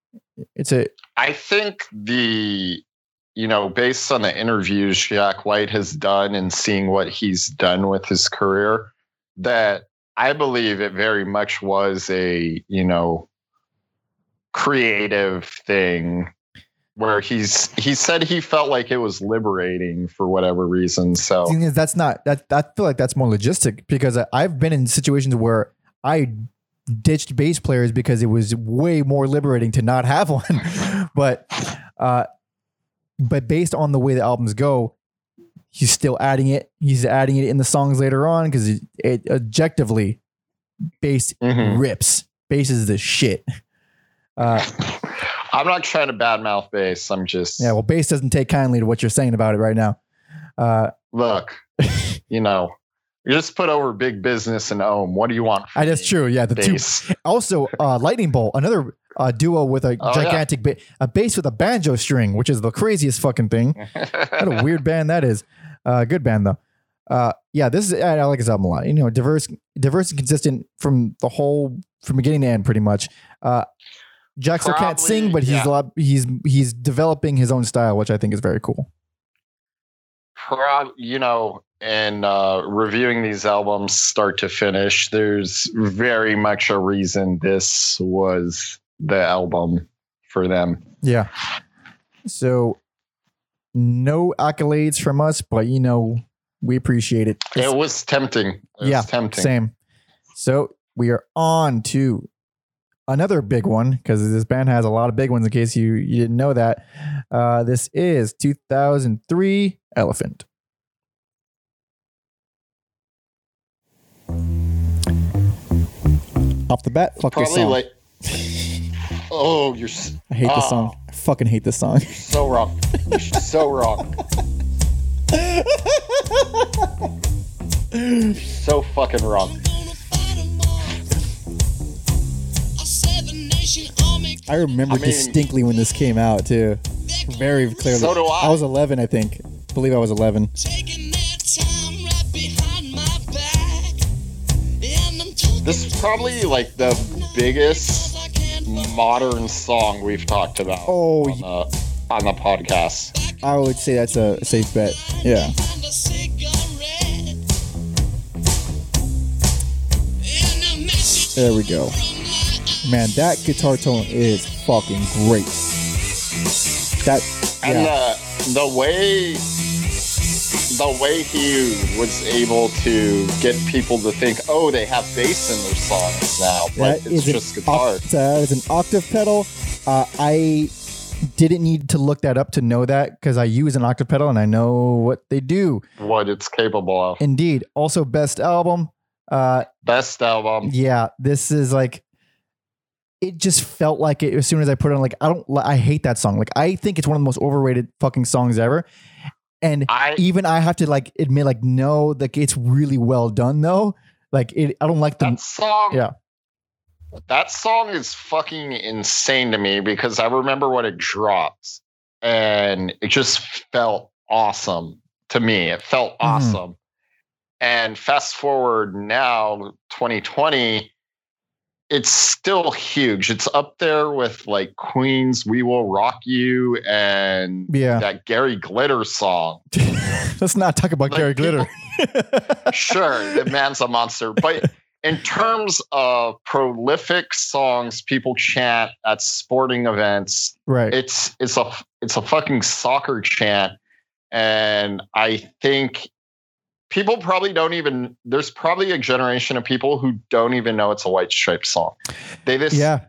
It's a I think the you know, based on the interviews Jack White has done and seeing what he's done with his career, that I believe it very much was a, you know, creative thing where he's he said he felt like it was liberating for whatever reason. So is that's not that I feel like that's more logistic because I've been in situations where I ditched bass players because it was way more liberating to not have one. but uh but based on the way the albums go, he's still adding it. He's adding it in the songs later on because it, it objectively bass Mhm. rips. Bass is the shit. Uh, I'm not trying to badmouth bass. I'm just yeah, well, bass doesn't take kindly to what you're saying about it right now. Uh, look, you know, You just put over big business and Om. What do you want? Uh, that's true. Yeah, the two. Bass. Also, uh, Lightning Bolt, another uh, duo with a Oh, yeah. gigantic ba- a bass with a banjo string, which is the craziest fucking thing. What a weird band that is. Uh, good band though. Uh, yeah, this is I, like his album a lot. You know, diverse, diverse and consistent from the whole from beginning to end, pretty much. Uh, Jack can't sing, but he's yeah. a lot. He's he's developing his own style, which I think is very cool. Prob- you know, in uh, reviewing these albums start to finish, there's very much a reason this was the album for them. Yeah. So, no accolades from us, but you know, we appreciate it. It was tempting. It was yeah, tempting. same. So we are on to another big one because this band has a lot of big ones. In case you you didn't know that, uh, this is 2003 Elephant. Off the bat, fuck this Probably song. like. Oh, you're s- I hate this Oh. song. I fucking hate this song. You're so wrong. You're so wrong. so fucking wrong. I remember I mean- distinctly when this came out too. Very clearly. So do I. I was 11, I think. I believe I was 11. This is probably like the biggest modern song we've talked about Oh, on, the, on the podcast. I would say that's a safe bet. Yeah. There we go. Man, that guitar tone is fucking great. That And the the way the way he was able to get people to think, oh, they have bass in their songs now, but That it's just guitar. oct- it's an octave pedal. Uh, I didn't need to look that up to know that because I use an octave pedal and I know what they do. what it's capable of. Indeed. Also, best album. Uh, Best album. yeah, this is like. It just felt like it as soon as I put it on. Like I don't. I hate that song. Like I think it's one of the most overrated fucking songs ever. And I even I have to like admit, like no, like it's really well done though. Like it, I don't like the that song yeah. that song is fucking insane to me because i remember when it dropped and it just felt awesome to me it felt Mhm. awesome and fast forward now 2020 it's still huge it's up there with like queen's we will rock you and yeah. that gary glitter song Let's not talk about Like, Gary Glitter. sure, the man's a monster. But in terms of prolific songs people chant at sporting events, right. it's it's a it's a fucking soccer chant, and I think people probably don't even. There's probably a generation of people who don't even know it's a White Stripe song. They just yeah.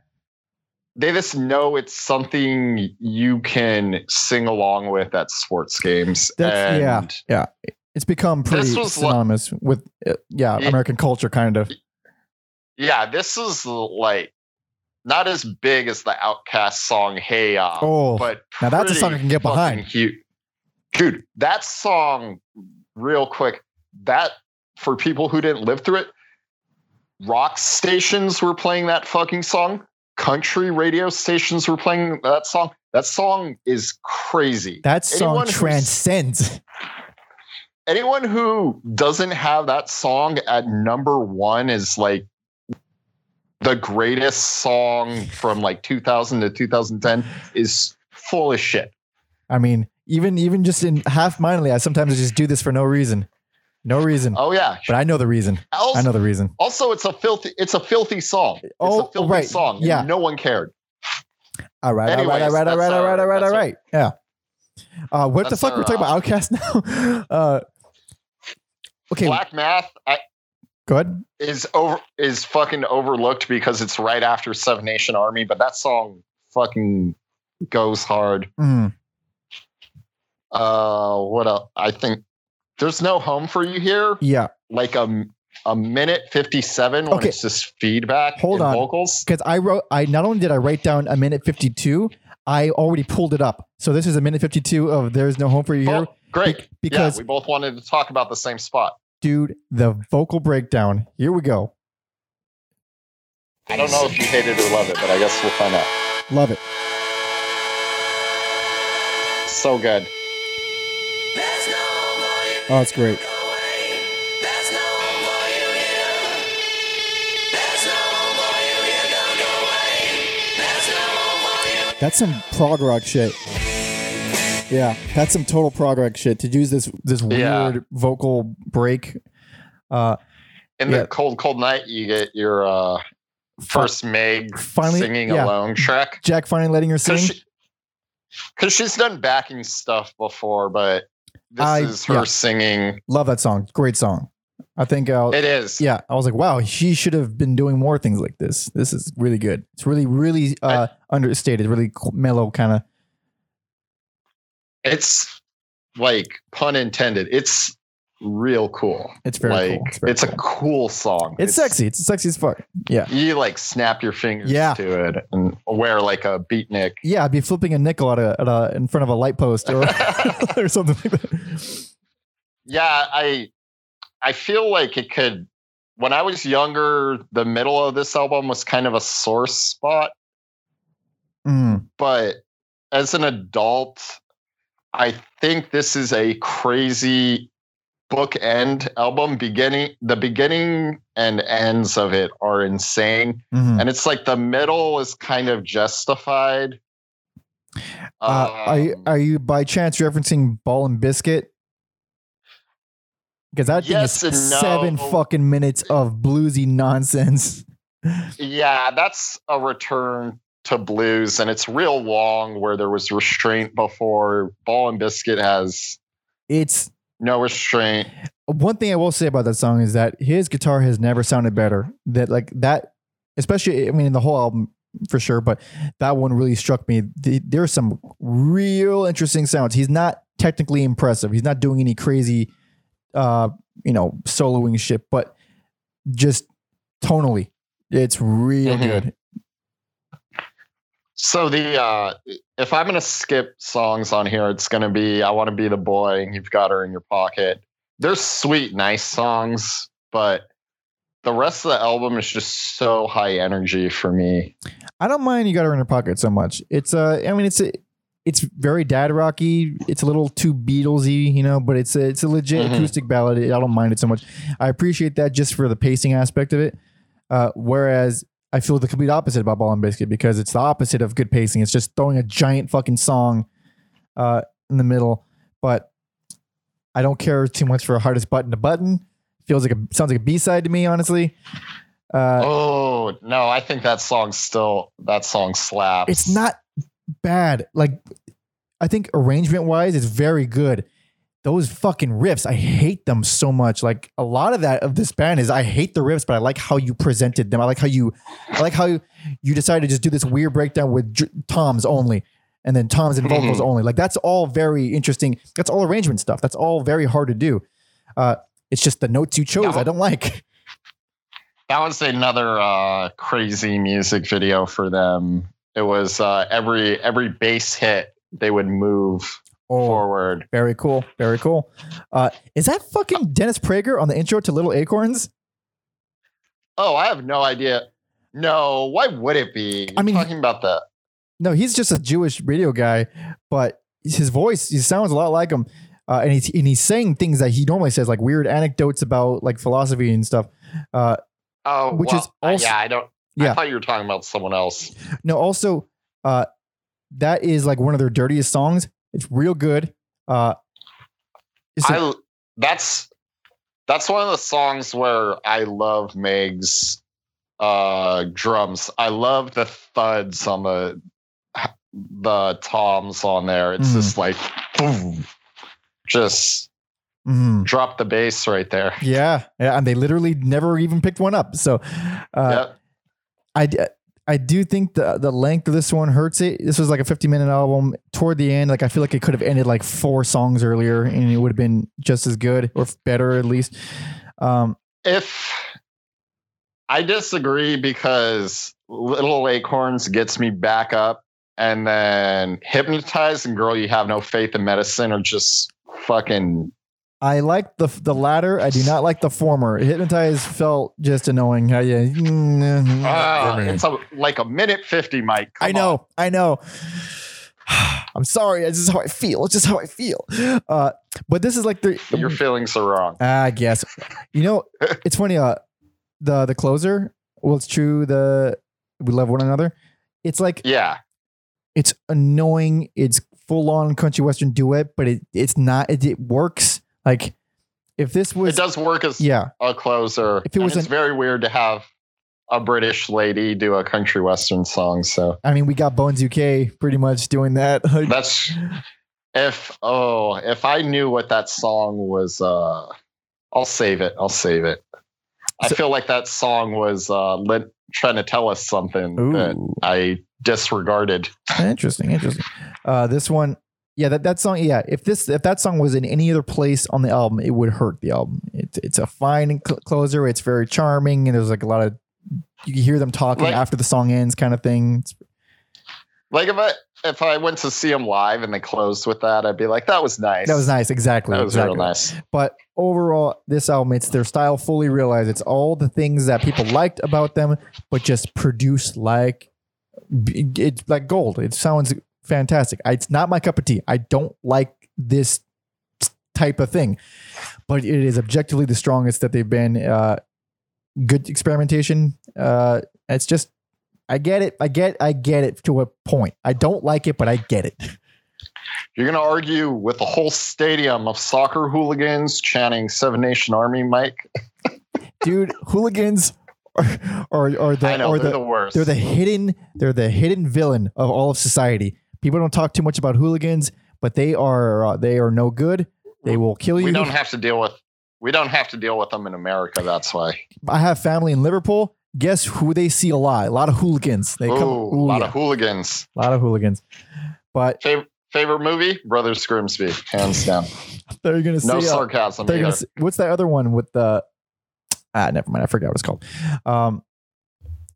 they just know it's something you can sing along with at sports games. That's- yeah. and Yeah. It's become pretty This was lo- synonymous with uh, yeah, Yeah. American culture kind of. Yeah, this is like not as big as the OutKast song "Hey Ya," Oh, but now that's a song I can get behind. Huge. Dude, that song, real quick, that for people who didn't live through it, rock stations were playing that fucking song. Country radio stations were playing that song. That song is crazy. that song anyone transcends. anyone who doesn't have that song at number one is like the greatest song from like 2000 to 2010 is full of shit. I mean, even even just in half mindedly, I sometimes just do this for no reason. No reason. Oh yeah. But I know the reason. I know the reason. also, it's a filthy. It's a filthy song. It's Oh, a filthy right. song. Yeah. no one cared. All right, all right, all Anyways, right, all right, all right, all right, all right. Yeah. Uh, what the fuck? our, We're talking about uh, OutKast now. uh, okay, Black Math I, go ahead. is over is fucking overlooked because it's right after Seven Nation Army, but that song fucking goes hard. Mm, Uh, what else? I think there's no home for you here. yeah, Like a a minute fifty seven when Okay. it's just feedback. Hold and on. vocals. because I wrote. I not only did I write down a minute fifty-two, I already pulled it up. So this is a minute fifty-two of "There's No Home for You Here." Oh, great. Be- because yeah, we both wanted to talk about the same spot. dude, the vocal breakdown. Here we go. I don't know if you hate it or love it, but I guess we'll find out. Love it. So good. Oh, it's great. That's some prog rock shit. Yeah, that's some total prog rock shit. To use this, This Yeah. weird vocal break. Uh, In Yeah. the cold, cold night, you get your uh, first Meg Finally- singing yeah. alone track. Jack finally letting her sing. Because she, she's done backing stuff before, but this I- is her yeah. singing. Love that song. Great song. I think. Uh, It is. yeah, I was like, wow, she should have been doing more things like this. This is really good. It's really, really uh, understated. Really mellow kind of. It's like pun intended. It's real cool. It's very like cool. It's, very it's a cool. cool song. It's, sexy. It's sexy as fuck. Yeah. You like snap your fingers Yeah. to it and wear like a beatnik. Yeah, I'd be flipping a nickel at a, at a in front of a light post or, or something like that. Yeah, I I feel like it could when I was younger, the middle of this album was kind of a sore spot, Mm, but as an adult, I think this is a crazy bookend album. Beginning the beginning and ends of it are insane. mhm. And it's like the middle is kind of justified. Uh, are, you, Um, are you by chance referencing Ball and Biscuit? Because that Yes thing is and no. seven fucking minutes of bluesy nonsense. Yeah, that's a return to blues, and it's real long where there was restraint before. Ball and Biscuit has It's no restraint. one thing I will say about that song is that his guitar has never sounded better. That like that, especially I mean in the whole album for sure, but that one really struck me. The, there's some real interesting sounds. He's not technically impressive. He's not doing any crazy, uh, you know, soloing shit, but just tonally, it's real Mhm. good. So the uh if I'm gonna skip songs on here, it's gonna be I Wanna Be the Boy and You've Got Her in Your Pocket. They're sweet, nice songs, but the rest of the album is just so high energy for me. I don't mind you got her in her pocket so much. It's uh, I mean, it's a, it's very dad rocky. It's a little too Beatlesy, you know, but it's a, it's a legit Mhm. acoustic ballad. I don't mind it so much. I appreciate that just for the pacing aspect of it. Uh, whereas I feel the complete opposite about Ball and Biscuit because it's the opposite of good pacing. It's just throwing a giant fucking song uh, in the middle. But I don't care too much for a hardest button to button. Feels like a sounds like a B side to me, honestly. Uh, oh no, I think that song still that song slaps. it's not bad. Like I think arrangement wise, it's very good. Those fucking riffs, I hate them so much. Like a lot of that of this band is I hate the riffs, but I like how you presented them. I like how you, I like how you, you decided to just do this weird breakdown with j- toms only, and then toms and vocals Mhm. only. Like that's all very interesting. That's all arrangement stuff. That's all very hard to do. Uh, it's just the notes you chose. I don't like. that was another uh, crazy music video for them. It was uh, every every bass hit they would move Oh, forward. very cool. Very cool. Uh, is that fucking Dennis Prager on the intro to Little Acorns? Oh, I have no idea. No, why would it be? I mean- talking about the No, he's just a Jewish radio guy, but his voice he sounds a lot like him, uh, and he's and he's saying things that he normally says, like weird anecdotes about like philosophy and stuff. Uh, oh, Which well, is also- yeah. I don't. Yeah. I thought you were talking about someone else. no, also, uh, that is like one of their dirtiest songs. It's real good. Uh, I that's that's one of the songs where I love Meg's uh drums. I love the thuds on the the toms on there. It's Mhm. just like boom. Just mhm. drop the bass right there. yeah, yeah, and they literally never even picked one up. So, uh, Yep. I, I do think the the length of this one hurts it. This was like a 50 minute album. Toward the end, like I feel like it could have ended like four songs earlier, and it would have been just as good or better at least. Um, If I disagree because Little Acorns gets me back up and then hypnotized and girl you have no faith in medicine are just fucking I like the the latter. I do not like the former. Hypnotize felt just annoying. How you? Ah, it's a, like a minute 50, Mike. I Come know. I know. I'm sorry. This is how I feel. It's just how I feel. Uh, but this is like the on. Your feelings are wrong. I guess. You know, it's funny. Uh, the the closer. Well, it's true. The we love one another. It's like Yeah. it's annoying. It's full on country western duet, but it it's not. It, it works. Like if this was it does work as yeah, a closer. If it was and it's very weird to have a British lady do a country western song. So I mean we got Bones UK pretty much doing that. That's if oh if I knew what that song was. uh I'll save it. I'll save it. I So- feel like that song was uh lit, trying to tell us something that I disregarded. interesting, interesting. Uh, this one, yeah, that that song, yeah. If this if that song was in any other place on the album, it would hurt the album. It's it's a fine cl- closer. It's very charming, and there's like a lot of you hear them talking Like- after the song ends, kind of thing. It's- Like if I if I went to see them live and they closed with that, I'd be like, that was nice. that was nice, exactly. That was exactly. real nice. But overall, this album, it's their style fully realized. It's all the things that people liked about them, but just produced like it's like gold. It sounds fantastic. I, it's not my cup of tea. I don't like this type of thing, but it is objectively the strongest that they've been. Uh, good experimentation. Uh, it's just, I get it. I get, I get it to a point. I don't like it, but I get it. You're gonna argue with a whole stadium of soccer hooligans chanting Seven Nation Army, Mike. dude hooligans are are, are the I know they're the, the, worst. they're the hidden they're the hidden villain of all of society people don't talk too much about hooligans but they are uh, they are no good they will kill you we don't have to deal with we don't have to deal with them in America. That's why. i have family in liverpool guess who they see a lot a lot of hooligans they Ooh, come a lot yeah, of hooligans. a lot of hooligans but Fav- favorite movie? Brothers Grimsby, hands down. they're gonna No see uh, sarcasm. gonna see, what's that other one with the ah never mind i forgot what it's called um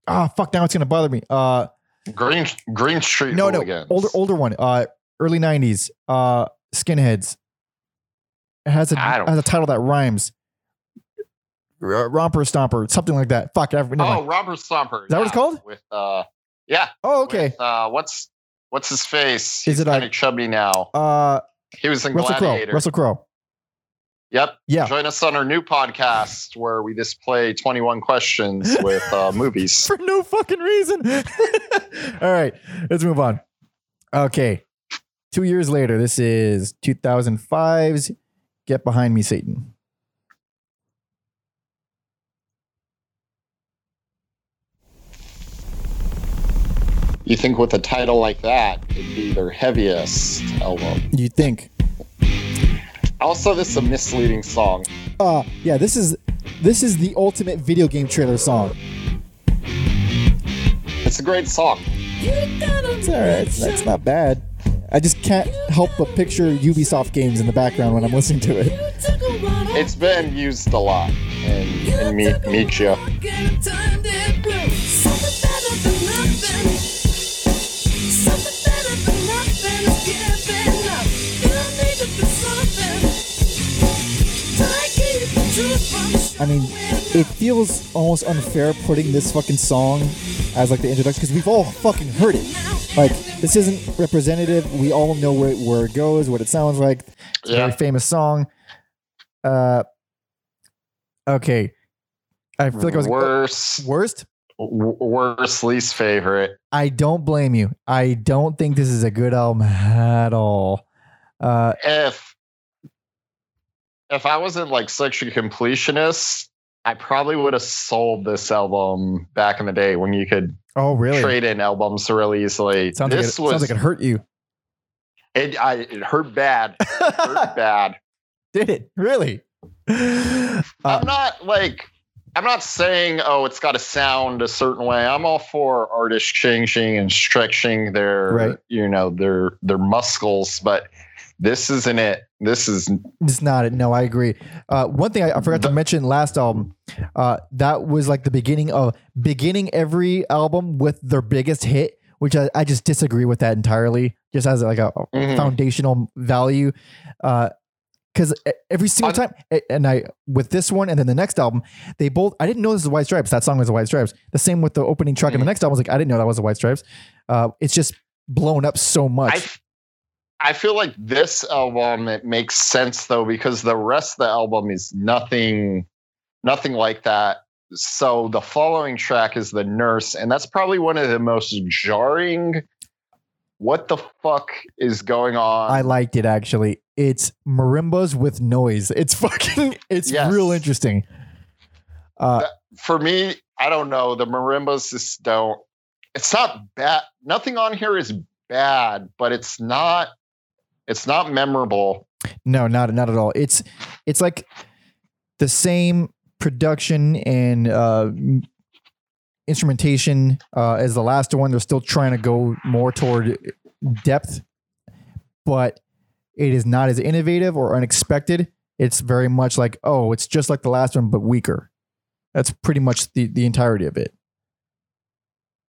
ah fuck now it's gonna bother me uh Green Green Street no, hooligans. no, older older one. Uh, early '90s. Uh, Skinheads. It has a has a title that rhymes. R- Romper Stomper, something like that. Fuck. I, never Oh, mind. Robert Stomper. Is that what it's called? With uh, yeah. Oh, okay. With, uh, what's what's his face? Is He's it, kind of chubby now? Uh, He was in Russell Crowe. Gladiator. Russell Crowe. Yep. Yeah. Join us on our new podcast where we just play 21 questions with uh, movies. For no fucking reason. All right, let's move on. Okay, two years later. This is 2005's "Get Behind Me, Satan." You think with a title like that, it'd be their heaviest album. You think? Also, this is a misleading song. Uh, yeah, this is this is the ultimate video game trailer song. It's a great song. It's alright. That's not bad. I just can't help but picture Ubisoft games in the background when I'm listening to it. It's been used a lot in, in Me- Michio. I mean, it feels almost unfair putting this fucking song as like the introduction because we've all fucking heard it. Like this isn't representative. We all know where, where it goes, what it sounds like. It's a very famous song. Uh, okay. I feel like I was Worst, worst. w- worst, least favorite. I don't blame you. I don't think this is a good album at all. Uh, If if I wasn't like such a completionist, I probably would have sold this album back in the day when you could oh, really? trade in albums really easily. Sounds, like it, this sounds was like it hurt you. it, I, it hurt bad. hurt bad. Did it really? Uh, I'm not like I'm not saying oh it's got to sound a certain way. I'm all for artists changing and stretching their Right. you know their their muscles, but this isn't it. This is It's not it. No, I agree. Uh, one thing I, I forgot to mention last album, uh, that was like the beginning of beginning every album with their biggest hit, which I, I just disagree with that entirely. Just as like a, Mhm. foundational value. Uh, because every single I- time, and I with this one and then the next album, they both. I didn't know this was White Stripes. That song was the White Stripes. The same with the opening track and the Mhm. next album. I was like, I didn't know that was the White Stripes. Uh, it's just blown up so much. I, feel like this album it makes sense though because the rest of the album is nothing nothing like that. So the following track is the nurse, and that's probably one of the most jarring. What the fuck is going on? I liked it actually. It's marimbas with noise. It's fucking. It's Yes. real interesting. Uh, For me, I don't know. The marimbas just don't. It's not bad. Nothing on here is bad, but it's not. It's not memorable. No, not not at all. It's it's like the same production and uh, instrumentation uh, as the last one. They're still trying to go more toward depth, but it is not as innovative or unexpected. It's very much like, oh, it's just like the last one, but weaker. That's pretty much the the entirety of it.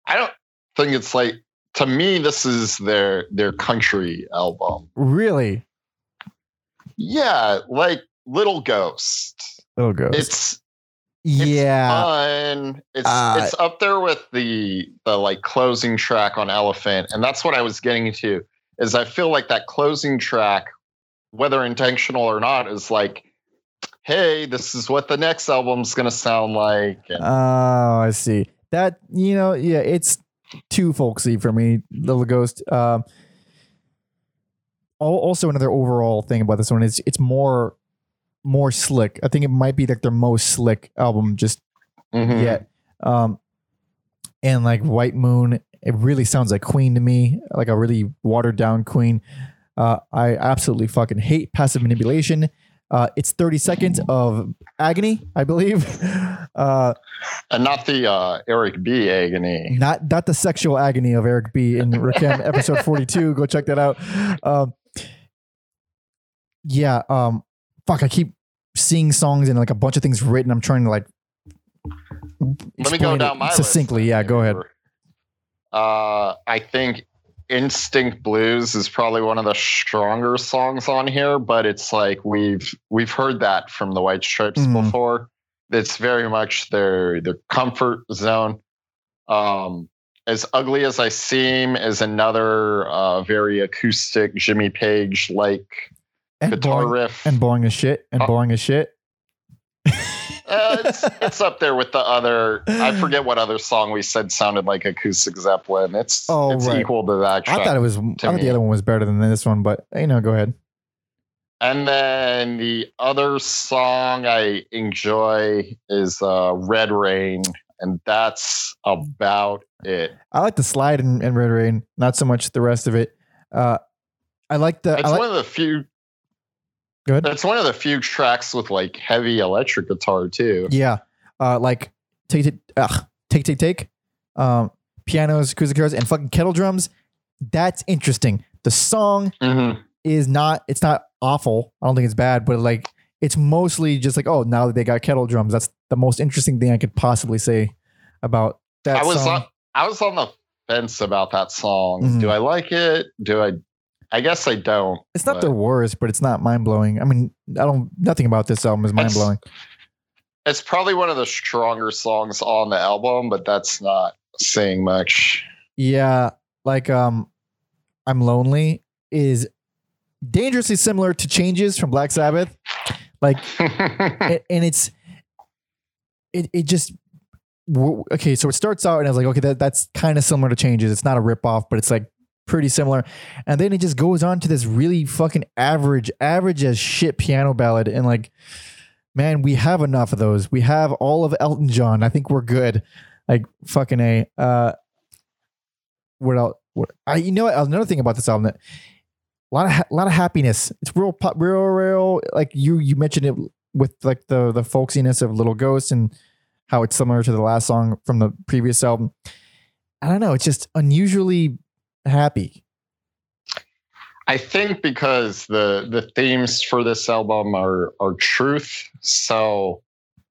I don't think it's like. To me, this is their their country album. Really, Yeah, like Little Ghost. oh, ghost. It's yeah, fun. It's Uh, it's up there with the the like closing track on Elephant, and that's what I was getting to. Is I feel like that closing track, whether intentional or not, is like, hey, this is what the next album's gonna sound like. And Oh, I see. That you know, yeah, it's too folksy for me, Little Ghost. Um, also, another overall thing about this one is it's more more slick. I think it might be like their most slick album just Mhm. yet. Um, and like White Moon, it really sounds like Queen to me, like a really watered down Queen. Uh, I absolutely fucking hate passive manipulation. Uh, it's 30 seconds of agony, I believe. Uh, and not the uh, Eric B. agony. not not the sexual agony of Eric B in Rakim episode 42. Go check that out. Um, yeah, um, fuck, I keep seeing songs and like a bunch of things written. I'm trying to like Let me go down my succinctly. list. Yeah, go ahead. Uh, I think Instinct Blues is probably one of the stronger songs on here, but it's like we've we've heard that from the White Stripes Mhm. before. It's very much their their comfort zone. Um, as ugly as I seem is another uh, very acoustic Jimmy Page like guitar boring, riff. and boring as shit. And Uh, boring as shit. Uh, it's, it's up there with the other. I forget what other song we said sounded like acoustic Zeppelin. It's Oh, it's right. equal to that. I thought it was. I thought me. the other one was better than this one, but you know, go ahead. And then the other song I enjoy is uh, Red Rain, and that's about it. I like the slide in, in Red Rain, not so much the rest of it. Uh, I like the. It's like, one of the few. Good. It's one of the few tracks with like heavy electric guitar too. Yeah. Uh, like take take ugh, take take take. Um, pianos, acoustic guitars, and fucking kettle drums. That's interesting. The song Mhm. is not. It's not awful. I don't think it's bad, but like it's mostly just like oh now that they got kettle drums. That's the most interesting thing I could possibly say about that I was song. on, I was on the fence about that song. Mhm. Do I like it? Do I? I guess I don't. it's not but the worst, but it's not mind blowing. I mean, I don't. Nothing about this album is mind blowing. It's probably one of the stronger songs on the album, but that's not saying much. Yeah, like um, I'm lonely is dangerously similar to Changes from Black Sabbath. Like and, and it's it it just okay. So it starts out and I was like, okay, that that's kind of similar to Changes. It's not a rip off, but it's like pretty similar. And then it just goes on to this really fucking average, average as shit piano ballad. And like, man, we have enough of those. We have all of Elton John. I think we're good. Like fucking a. Uh, what else? What, I you know another thing about this album that a lot of lot of happiness. It's real real real. Like you you mentioned it with like the the folksiness of Little Ghost and how it's similar to the last song from the previous album. I don't know. It's just unusually happy. I think because the the themes for this album are are truth, so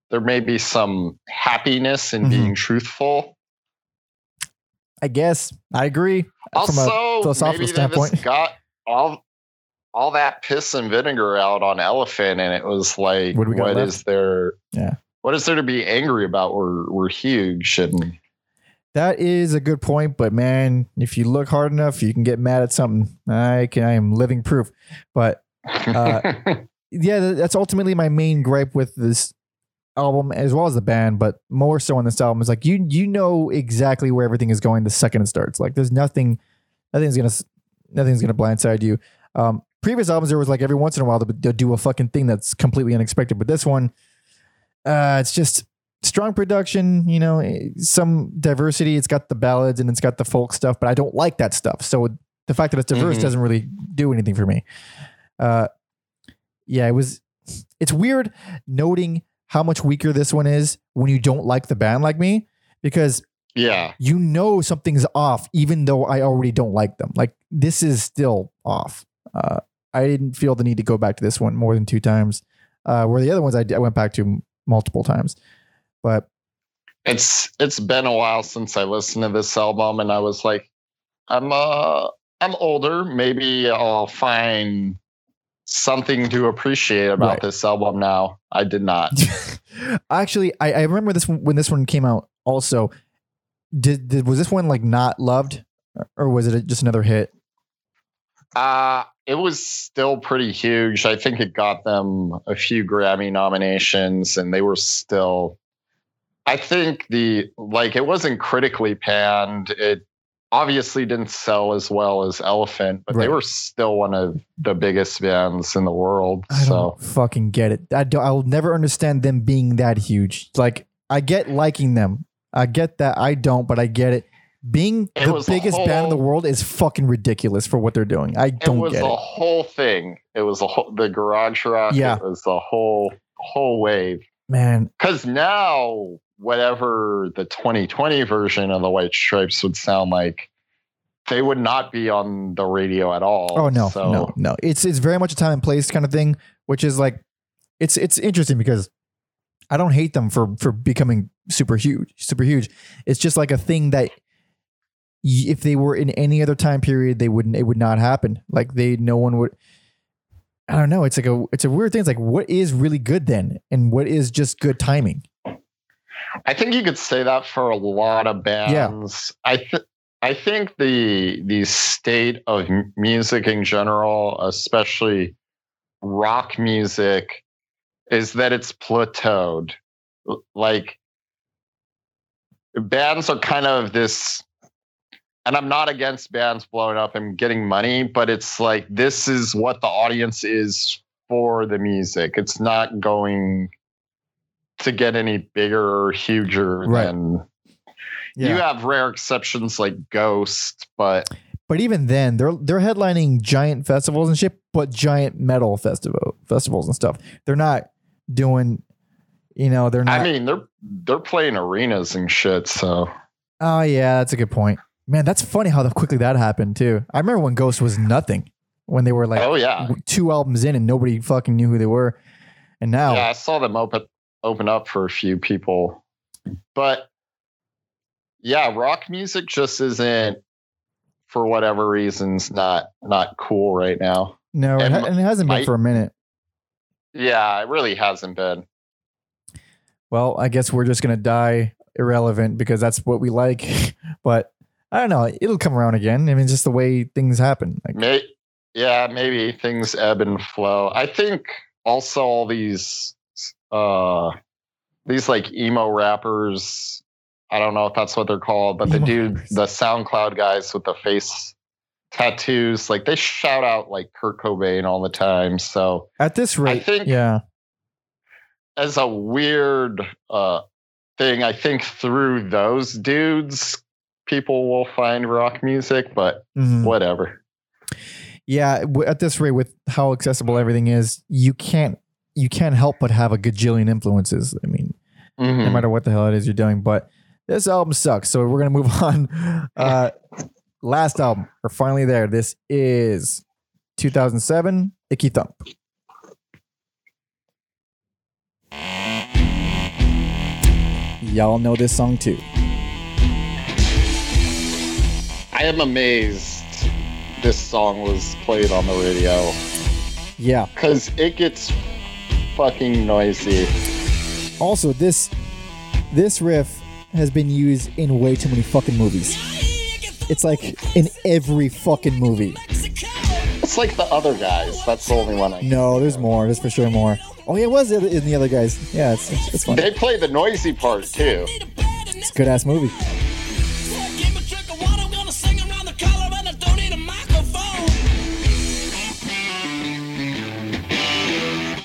there may be some happiness in Mhm. being truthful. I guess I agree. From a Also, philosophical maybe they just standpoint. got all all that piss and vinegar out on Elephant, and it was like, What do we got what is there? Yeah. What is there to be angry about? We're we're huge, and That is a good point, but man, if you look hard enough, you can get mad at something. I can. I am living proof. But Uh, yeah, that's ultimately my main gripe with this album as well as the band, but more so on this album is like you you know exactly where everything is going the second it starts. Like there's nothing, nothing's gonna nothing's gonna blindside you. Um, previous albums there was like every once in a while they'll, they'll do a fucking thing that's completely unexpected, but this one, uh, it's just strong production. You know, eh, some diversity. It's got the ballads and it's got the folk stuff, but I don't like that stuff. So the fact that it's diverse Mhm. doesn't really do anything for me. Uh, yeah, it was. It's weird noting how much weaker this one is when you don't like the band like me, because yeah, you know something's off, even though I already don't like them. Like this is still off. Uh, I didn't feel the need to go back to this one more than two times. Uh, where the other ones I went back to multiple times, but it's it's been a while since I listened to this album, and I was like, I'm uh I'm older. Maybe I'll find something to appreciate about Right. this album now. I did not. actually, I, I remember this one, when this one came out. Also, did, did was this one like not loved, or was it just another hit? Uh it was still pretty huge. I think it got them a few Grammy nominations and they were still I think the like it wasn't critically panned. It obviously didn't sell as well as Elephant, but they were still one of the biggest bands in the world. I so don't fucking get it. I don't, I'll never understand them being that huge. Like I get liking them. I get that. I don't, but I get it. Being It the biggest band in the world is fucking ridiculous for what they're doing. I don't get a it. Was a whole thing. It was a whole the garage rock. Yeah. It was the whole whole wave. Man, Because now, whatever the 2020 version of the White Stripes would sound like, they would not be on the radio at all. Oh no, So, no, no. It's it's very much a time and place kind of thing, which is like it's it's interesting because I don't hate them for for becoming super huge, super huge. It's just like a thing that if they were in any other time period, they wouldn't. It would not happen. Like they, no one would. I don't know. It's like a it's a weird thing. It's like what is really good then, and what is just good timing. I think you could say that for a lot of bands. I th- I think the the state of music in general, especially rock music, is that it's plateaued. Like bands are kind of this and I'm not against bands blowing up and getting money, but it's like this is what the audience is for the music. It's not going to get any bigger or huger Right. than you have rare exceptions like Ghost, but But even then, they're they're headlining giant festivals and shit, but giant metal festival festivals and stuff. They're not doing, you know, they're not. I mean they're they're playing arenas and shit, so oh yeah, that's a good point. Man, that's funny how quickly that happened too. I remember when Ghost was nothing, when they were like oh yeah. two albums in and nobody fucking knew who they were, and now Yeah, I saw them open open up for a few people. But yeah, rock music just isn't for whatever reasons not not cool right now. no, it and ha- and it hasn't been for a minute. Yeah, it really hasn't been. Well, I guess we're just gonna die irrelevant because that's what we like. but I don't know. It'll come around again. I mean, just the way things happen. Like, May, yeah, maybe things ebb and flow. I think also all these uh these like emo rappers, I don't know if that's what they're called, but the Emo dude rappers. the SoundCloud guys with the face tattoos, like they shout out like Kurt Cobain all the time. So at this rate, I think- yeah, as a weird uh thing, I think through those dudes people will find rock music, but Mhm. whatever. yeah. At this rate, with how accessible everything is, you can't you can't help but have a gajillion influences. I mean, no Mhm. matter what the hell it is you're doing. But this album sucks. So we're gonna move on. Uh, last album, we're finally there. This is 2007, Icky Thump. Y'all know this song too. I am amazed this song was played on the radio. Yeah. because it gets fucking noisy. Also, this this riff has been used in way too many fucking movies. It's like in every fucking movie. It's like the other guys. That's the only one I. No, there's more. There's for sure more. Oh yeah, it was in the- in the other guys. Yeah, it's it's, it's fun. They play the noisy part too. It's a good ass movie.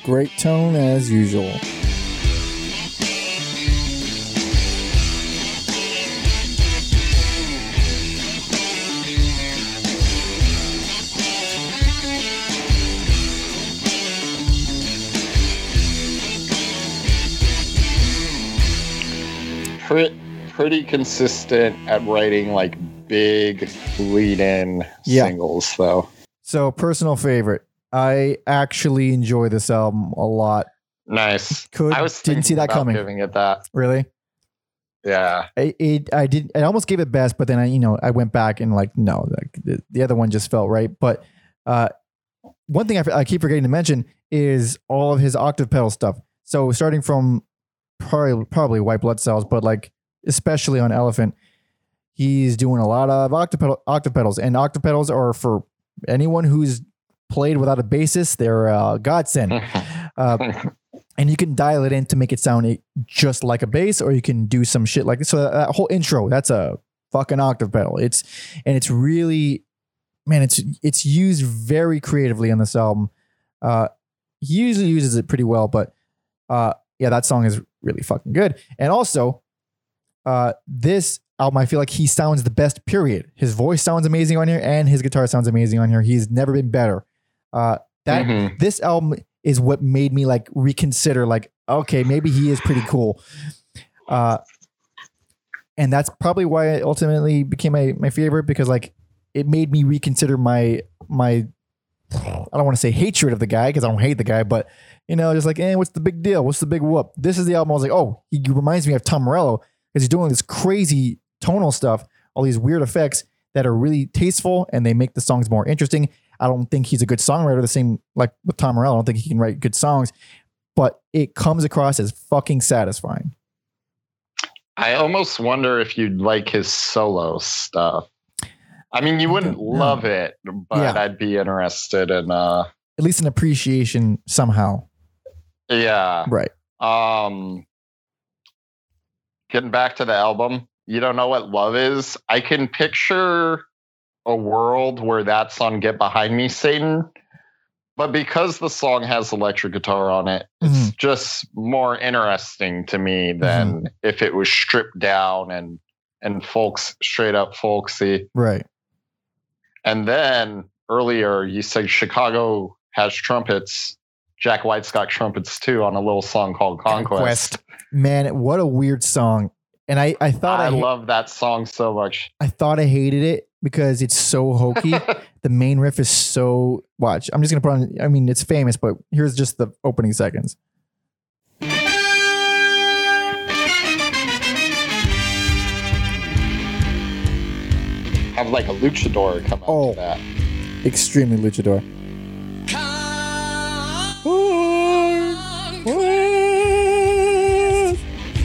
Great tone as usual. Pretty, pretty consistent at writing like big lead-in Yeah. singles, though. So, personal favorite. I actually enjoy this album a lot. Nice. Could I was didn't see that coming. Giving it that. Really, Yeah. I it, I did. I almost gave it best, but then I you know I went back and like no, like, the, the other one just felt right. But uh, one thing I, f- I keep forgetting to mention is all of his octave pedal stuff. So starting from probably probably white blood cells, but like especially on Elephant, he's doing a lot of octave octave pedals, and octave pedals are for anyone who's played without a bassist. They're a godsend. Uh, and you can dial it in to make it sound just like a bass, or you can do some shit like this. So that whole intro, that's a fucking octave pedal. It's and it's really, man, it's it's used very creatively on this album. Uh, he usually uses it pretty well, but uh, yeah, that song is really fucking good. And also, uh, this album, I feel like he sounds the best. Period. His voice sounds amazing on here, and his guitar sounds amazing on here. He's never been better. Uh, that Mhm. this album is what made me like reconsider like okay maybe he is pretty cool. Uh and that's probably why it ultimately became my, my favorite because like it made me reconsider my my i don't want to say hatred of the guy because i don't hate the guy but you know just like eh, what's the big deal? What's the big whoop? This is the album i was like oh he reminds me of tom morello because he's doing this crazy tonal stuff all these weird effects that are really tasteful and they make the songs more interesting I don't think he's a good songwriter. The same like with Tom Morello. I don't think he can write good songs, but it comes across as fucking satisfying. I almost wonder if you'd like his solo stuff. I mean, you wouldn't love it, but Yeah. I'd be interested in uh At least an appreciation somehow. yeah. Right. Um getting back to the album, you don't know what love is? I can picture a world where that song Get Behind Me Satan. But because the song has electric guitar on it, it's mm-hmm. just more interesting to me than mm-hmm. if it was stripped down and and folks straight up folksy. Right. And then earlier you said Chicago has trumpets. Jack White's got trumpets too on a little song called Conquest. Man, what a weird song. And I, I thought I, I love that song so much. I thought I hated it because it's so hokey. the main riff is so watch. I'm just gonna put on I mean it's famous, but here's just the opening seconds. Have like a luchador come out Oh. that. Extremely luchador.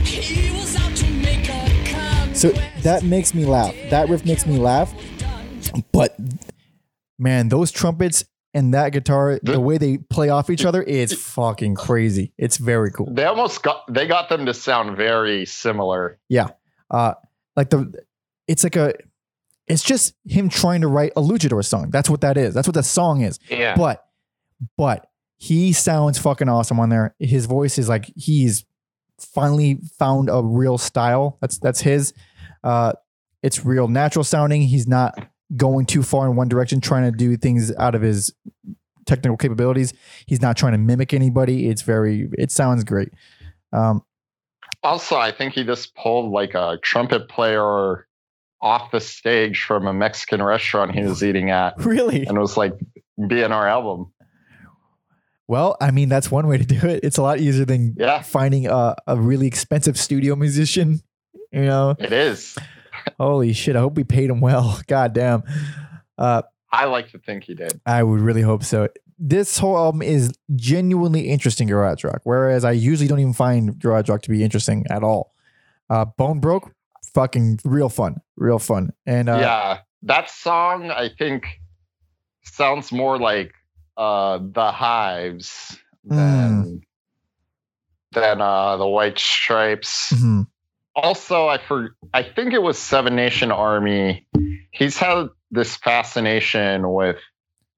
He was out to make a So that makes me laugh. That riff makes me laugh. But Man, those trumpets and that guitar, the The- way they play off each other is fucking crazy. It's very cool. They almost got they got them to sound very similar. Yeah. Uh like the it's like a it's just him trying to write a luchador song that's what that is that's what the song is Yeah. but but he sounds fucking awesome on there his voice is like he's finally found a real style that's that's his uh it's real natural sounding he's not going too far in one direction trying to do things out of his technical capabilities he's not trying to mimic anybody it's very it sounds great um Also, I think he just pulled like a trumpet player off the stage from a Mexican restaurant he was eating at really and it was like, be in our album. Well, I mean, that's one way to do it. It's a lot easier than Yeah. finding a, a really expensive studio musician. You know, It is. Holy shit! I hope we paid him well. God damn. Uh, I like to think he did. I would really hope so. this whole album is genuinely interesting garage rock, whereas I usually don't even find garage rock to be interesting at all. Uh, Bone Broke, fucking real fun, real fun, and uh, yeah, that song I think sounds more like uh, the Hives Hmm. than than uh, the White Stripes. mhm. Also, I for I think it was Seven Nation Army. He's had this fascination with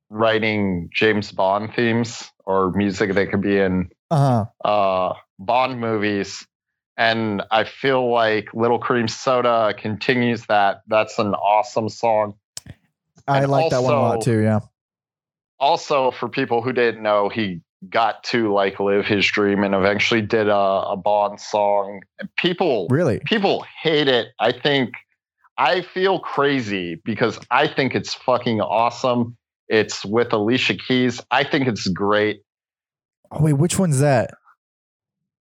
writing James Bond themes or music that could be in uh-huh. uh, Bond movies. And I feel like Little Cream Soda continues that. That's an awesome song. I And like that one a lot too. Yeah, Also, for people who didn't know, he got to like live his dream and eventually did a, a Bond song. And people really. people hate it. I think I feel crazy because I think it's fucking awesome. It's with Alicia Keys. I think it's great. Oh wait, which one's that?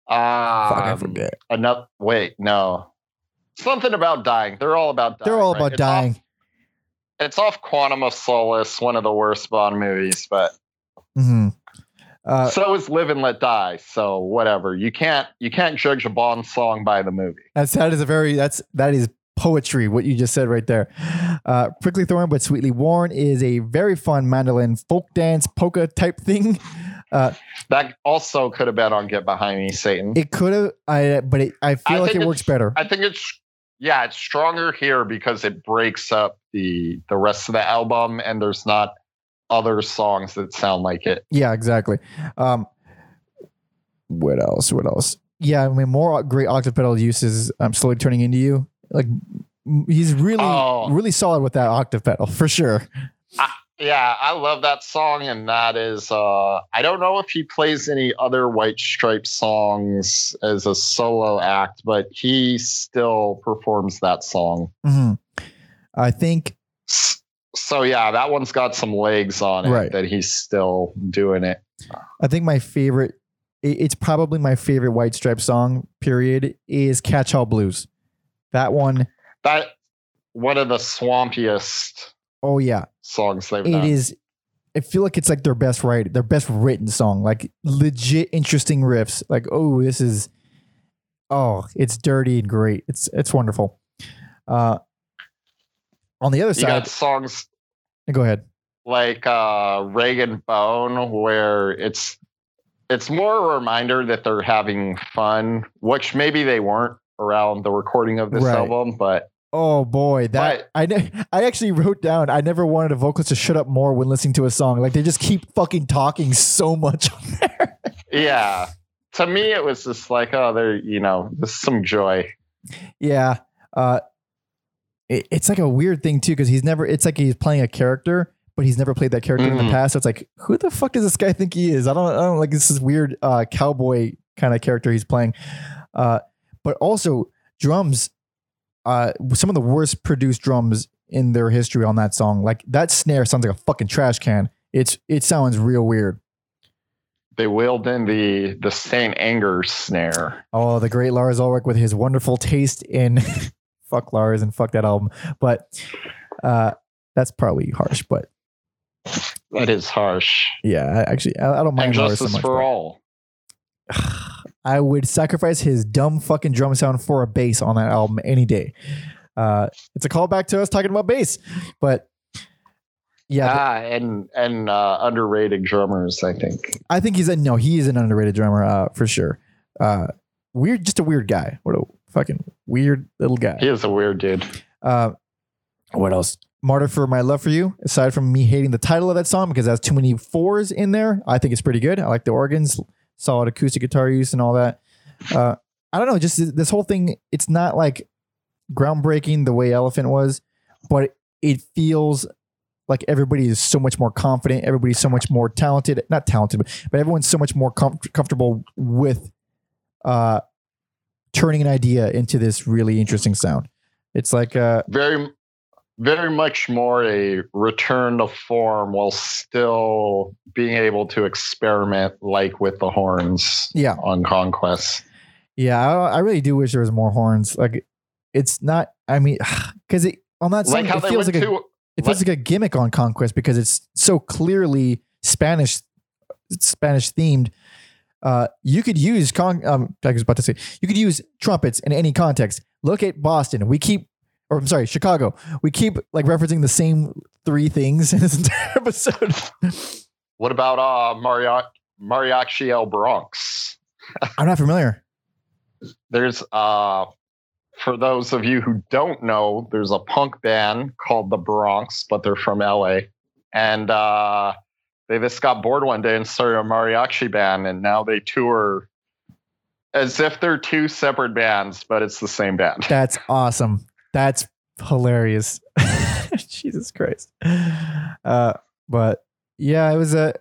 Um, Fuck, I forget. Enough. Wait, no. Something about dying. They're all about dying. They're all right? about It's dying. Off, it's off Quantum of Solace, one of the worst Bond movies, but hmm Uh, so is Live and Let Die. So whatever. You can't you can't judge a Bond song by the movie. that's that is a very that's that is poetry. What you just said right there. Uh, Prickly Thorn, but sweetly worn is a very fun mandolin folk dance polka type thing. Uh, That also could have been on Get Behind Me, Satan. it could have, I but it, I feel I like it works better. I think it's yeah, it's stronger here because it breaks up the the rest of the album, and there's not other songs that sound like it. Yeah, exactly. Um, what else? What else? Yeah, I mean, more great octave pedal uses. I'm slowly turning into you. Like he's really, Oh. really solid with that octave pedal for sure. Yeah, I love that song, and that is uh I don't know if he plays any other White Stripe songs as a solo act, but he still performs that song. Mhm. I think So yeah, that one's got some legs on it Right. that he's still doing it. I think my favorite. It's probably my favorite White Stripe song. Period. Is Catch Hell Blues. That one. That one of the swampiest Oh yeah, songs they've it done. is. I feel like it's like their best write, their best written song. Like legit interesting riffs. Like oh, this is. Oh, it's dirty and great. It's it's wonderful. Uh, on the other You side, got songs go ahead. like uh Rag and Bone where it's it's more a reminder that they're having fun, which maybe they weren't around the recording of this Right. album, but Oh boy, that I ne- I actually wrote down. I never wanted a vocalist to shut up more when listening to a song. Like they just keep fucking talking so much on there. yeah. To me it was just like, oh, they're you know, there's some joy. yeah, uh, it- it's like a weird thing too because he's never. It's like he's playing a character, but he's never played that character in the Mhm. past. So it's like, who the fuck does this guy think he is? I don't. I don't like this is weird uh, cowboy kind of character he's playing. Uh, but also drums. Uh, some of the worst produced drums in their history on that song. Like that snare sounds like a fucking trash can. It's it sounds real weird. They wheeled in the the Saint Anger snare. Oh, the great Lars Ulrich with his wonderful taste in fuck Lars and fuck that album. But uh, that's probably harsh. But That is harsh. yeah, I, actually, I, I don't mind And Lars so justice much. for but all. I would sacrifice his dumb fucking drum sound for a bass on that album any day. Uh, it's a callback to us talking about bass, but yeah, ah, and and uh, underrated drummers, I think. I think he's a no. He is an underrated drummer uh, for sure. Uh, weird, just a weird guy. What a fucking weird little guy. He is a weird dude. Uh, what else? Martyr for My Love for You. Aside from me hating the title of that song because it has too many fours in there, I think it's pretty good. I like the organs, solid acoustic guitar use, and all that. Uh, I don't know, just this whole thing. It's not like groundbreaking the way Elephant was, but it feels like everybody is so much more confident. Everybody's so much more talented. Not talented, but everyone's so much more com- comfortable with uh, turning an idea into this really interesting sound. It's like uh, very very much more a return to form while still being able to experiment like with the horns yeah, on conquest Yeah, I, I really do wish there was more horns. Like, it's not. I mean, because it on that song like it feels like a to it feels like a gimmick on Conquest because it's so clearly Spanish Spanish themed. Uh, you could use con. Um, I was about to say you could use trumpets in any context. Look at Boston. We keep, or I'm sorry, Chicago. We keep like referencing the same three things in this entire episode. What about uh Mariachi Mariachi El Bronx? I'm not familiar. There's uh for those of you who don't know, there's a punk band called the Bronx, but they're from LA. And uh they just got bored one day and started a mariachi band and now they tour as if they're two separate bands, but it's the same band. That's awesome. That's hilarious. Jesus Christ. Uh, but yeah, it was a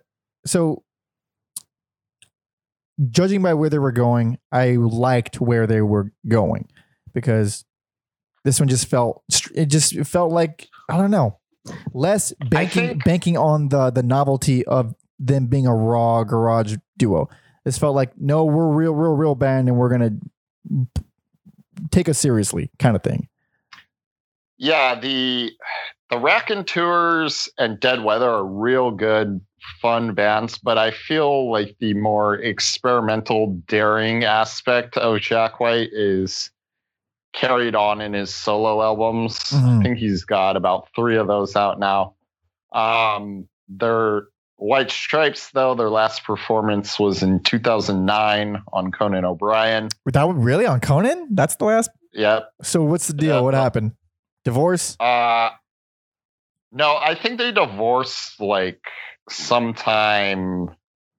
so judging by where they were going, I liked where they were going because this one just felt it just felt like I don't know less banking think- banking on the the novelty of them being a raw garage duo. This felt like no, we're real, real, real band, and we're gonna take us seriously, kind of thing. Yeah, the the Raconteurs and Tours and Dead Weather are real good, fun bands, but I feel like the more experimental, daring aspect of Jack White is carried on in his solo albums. Mhm. I think he's got about three of those out now. Um, their White Stripes, though, their last performance was in 2009 on Conan O'Brien. That one really on Conan? That's the last. Yep. So what's the deal? Yeah, what happened? Divorce? Uh no, I think they divorced like sometime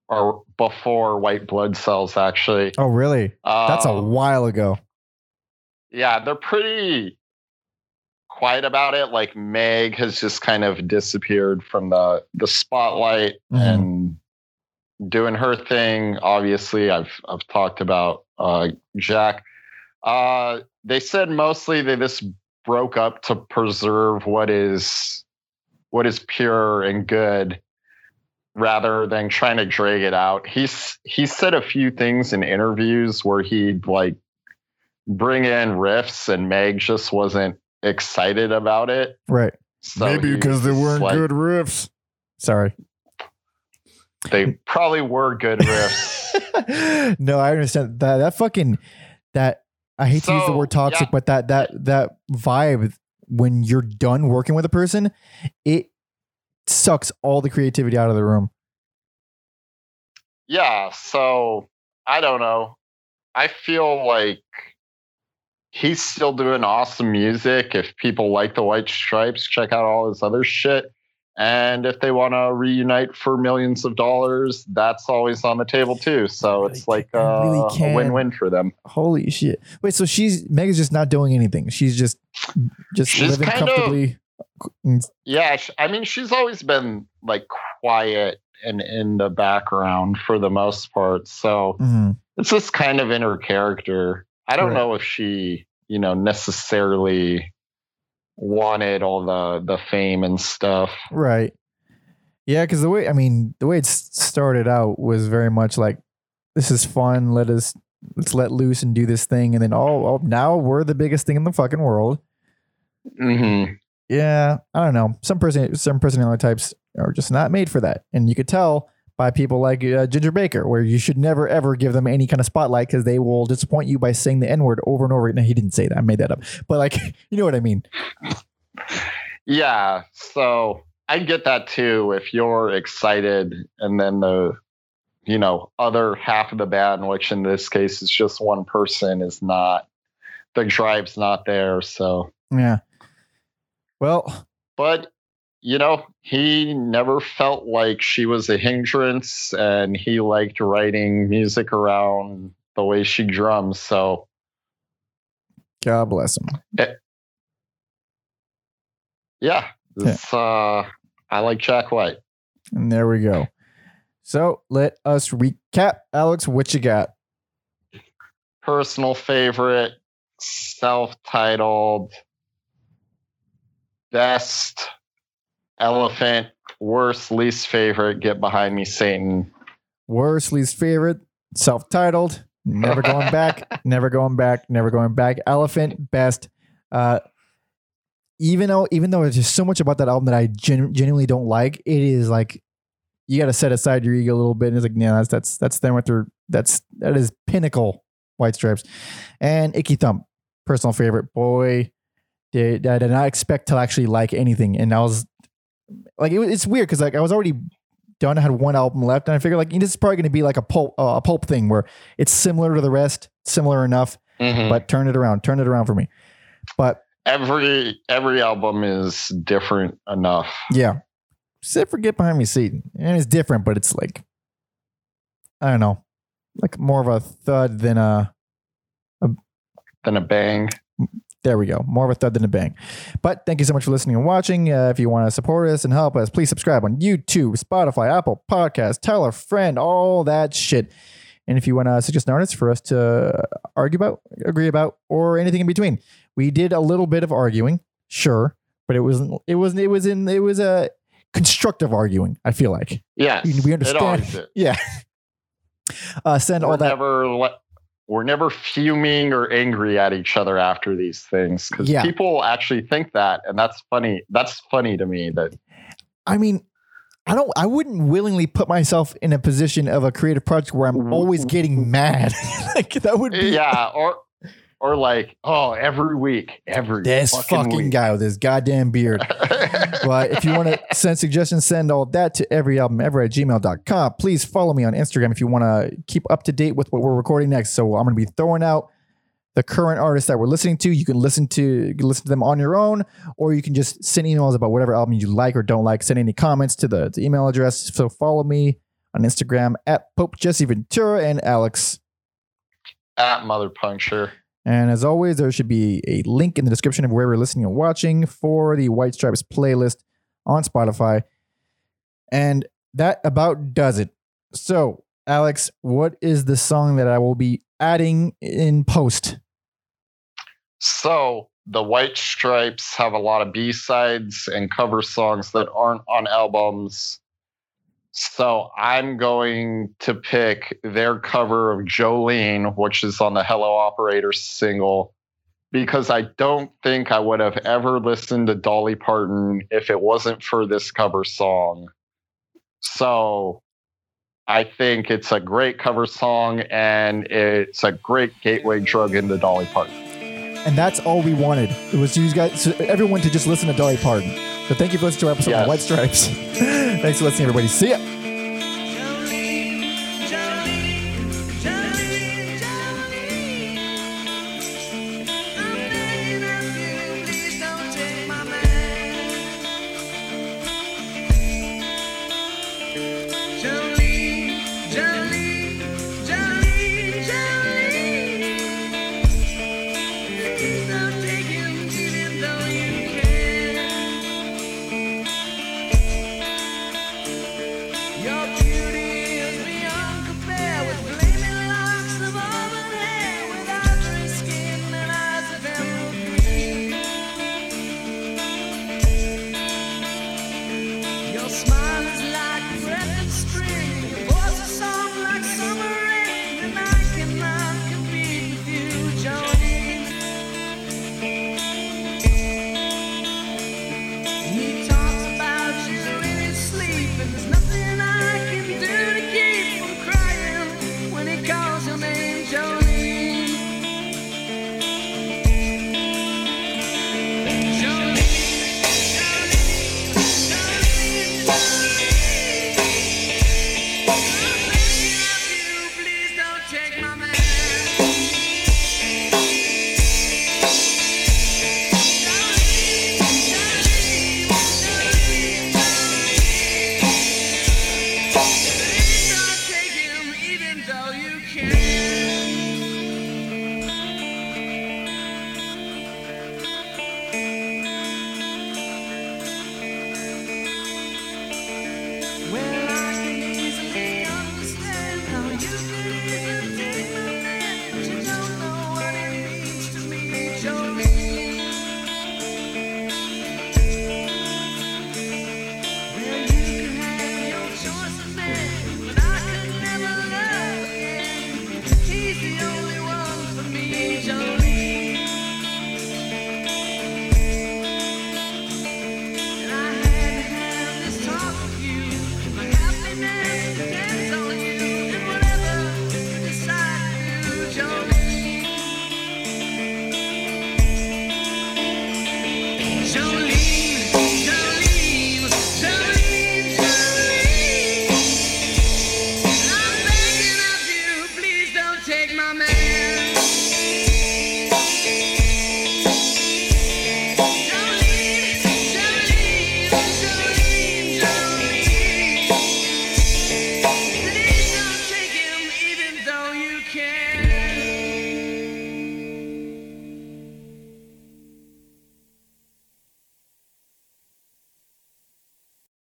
or before white blood cells actually. Oh, really? That's a Um, while ago. Yeah, they're pretty quiet about it. Like Meg has just kind of disappeared from the the spotlight Mhm. and doing her thing. Obviously, I've I've talked about uh, Jack. Uh, they said mostly they just broke up to preserve what is what is pure and good rather than trying to drag it out. He's he said a few things in interviews where he'd like bring in riffs and Meg just wasn't excited about it. Right. So Maybe because they weren't like- good riffs. Sorry. They probably were good riffs. no, I understand that. That fucking that. I hate to use the word toxic, yeah. but that that that vibe when you're done working with a person, it sucks all the creativity out of the room. yeah, so I don't know. I feel like he's still doing awesome music. If people like the White Stripes, check out all his other shit. And if they want to reunite for millions of dollars, that's always on the table too. So it's like really uh, a win-win for them. Holy shit! Wait, so she's Megan's just not doing anything. She's just just She's living kind of- comfortably. Yeah, I mean, she's always been like quiet and in the background for the most part. So Mhm. it's just kind of in her character. I don't Right. know if she, you know, necessarily wanted all the the fame and stuff. Right. Yeah, because the way I mean, the way it started out was very much like, "This is fun. Let us let's let loose and do this thing." And then, oh, oh now we're the biggest thing in the fucking world. hmm Yeah, I don't know. Some person, some personality types are just not made for that, and you could tell by people like uh, Ginger Baker, where you should never ever give them any kind of spotlight because they will disappoint you by saying the N word over and over. again. No, he didn't say that. I made that up. But like, you know what I mean? Yeah, so I get that too. If you're excited, and then the you know other half of the band, which in this case is just one person, is not the drive's not there. So Yeah. Well, but you know he never felt like she was a hindrance and he liked writing music around the way she drums so God bless him. yeah this uh i like jack white And there we go. So let us recap. Alex, what you got? personal favorite self-titled best elephant worst least favorite get behind me satan Worst, least favorite, self titled, never going back, never going back, never going back. Elephant, best. Uh, even though, even though there's just so much about that album that I gen- genuinely don't like, it is like you got to set aside your ego a little bit. And it's like, yeah, that's that's that's them with their that's that is pinnacle White Stripes, and Icky Thump, personal favorite. Boy, did I did not expect to actually like anything, and I was like, it, it's weird because like I was already done. I had one album left, and I figured like this is probably going to be like a pulp uh, a pulp thing where it's similar to the rest, similar enough, Mhm. but turn it around, turn it around for me. But every every album is different enough. Yeah. Except for Get Behind Me Seat. And it's different, but it's like, I don't know, like more of a thud than a, Than a bang. There we go, more of a thud than a bang. But thank you so much for listening and watching. Uh, if you want to support us and help us, please subscribe on YouTube, Spotify, Apple Podcasts, tell a friend, all that shit. And if you want to suggest an artist for us to argue about, agree about, or anything in between, we did a little bit of arguing, sure, but it wasn't. It wasn't. It was in. It was a constructive arguing. I feel like. Yeah. We- understand. Yeah. Uh, send We're all that. never we're never fuming or angry at each other after these things because Yeah. people actually think that, and that's funny. That's funny to me. That I mean, I don't. I wouldn't willingly put myself in a position of a creative project where I'm mm-hmm. always getting mad. like that would be yeah, or or like oh, every week, every this fucking, fucking guy with his goddamn beard. but if you want to send suggestions, send all that to every album ever at gmail.com. Please follow me on Instagram if you want to keep up to date with what we're recording next. So I'm going to be throwing out the current artists that we're listening to. You can listen to you can listen to them on your own, or you can just send emails about whatever album you like or don't like. Send any comments to the, the email address. So follow me on Instagram at Pope Jesse Ventura and Alex. at Mother Puncture. And as always, there should be a link in the description of where you're listening and watching for the White Stripes playlist on Spotify. And that about does it. So, Alex, what is the song that I will be adding in post? So the White Stripes have a lot of B sides and cover songs that aren't on albums. So I'm going to pick their cover of Jolene, which is on the Hello Operator single, because I don't think I would have ever listened to Dolly Parton if it wasn't for this cover song. So I think it's a great cover song and it's a great gateway drug into Dolly Parton. And that's all we wanted. It was you guys, everyone to just listen to Dolly Parton. So thank you for listening to our episode Yes. of White Stripes. Thanks for listening, everybody. See ya.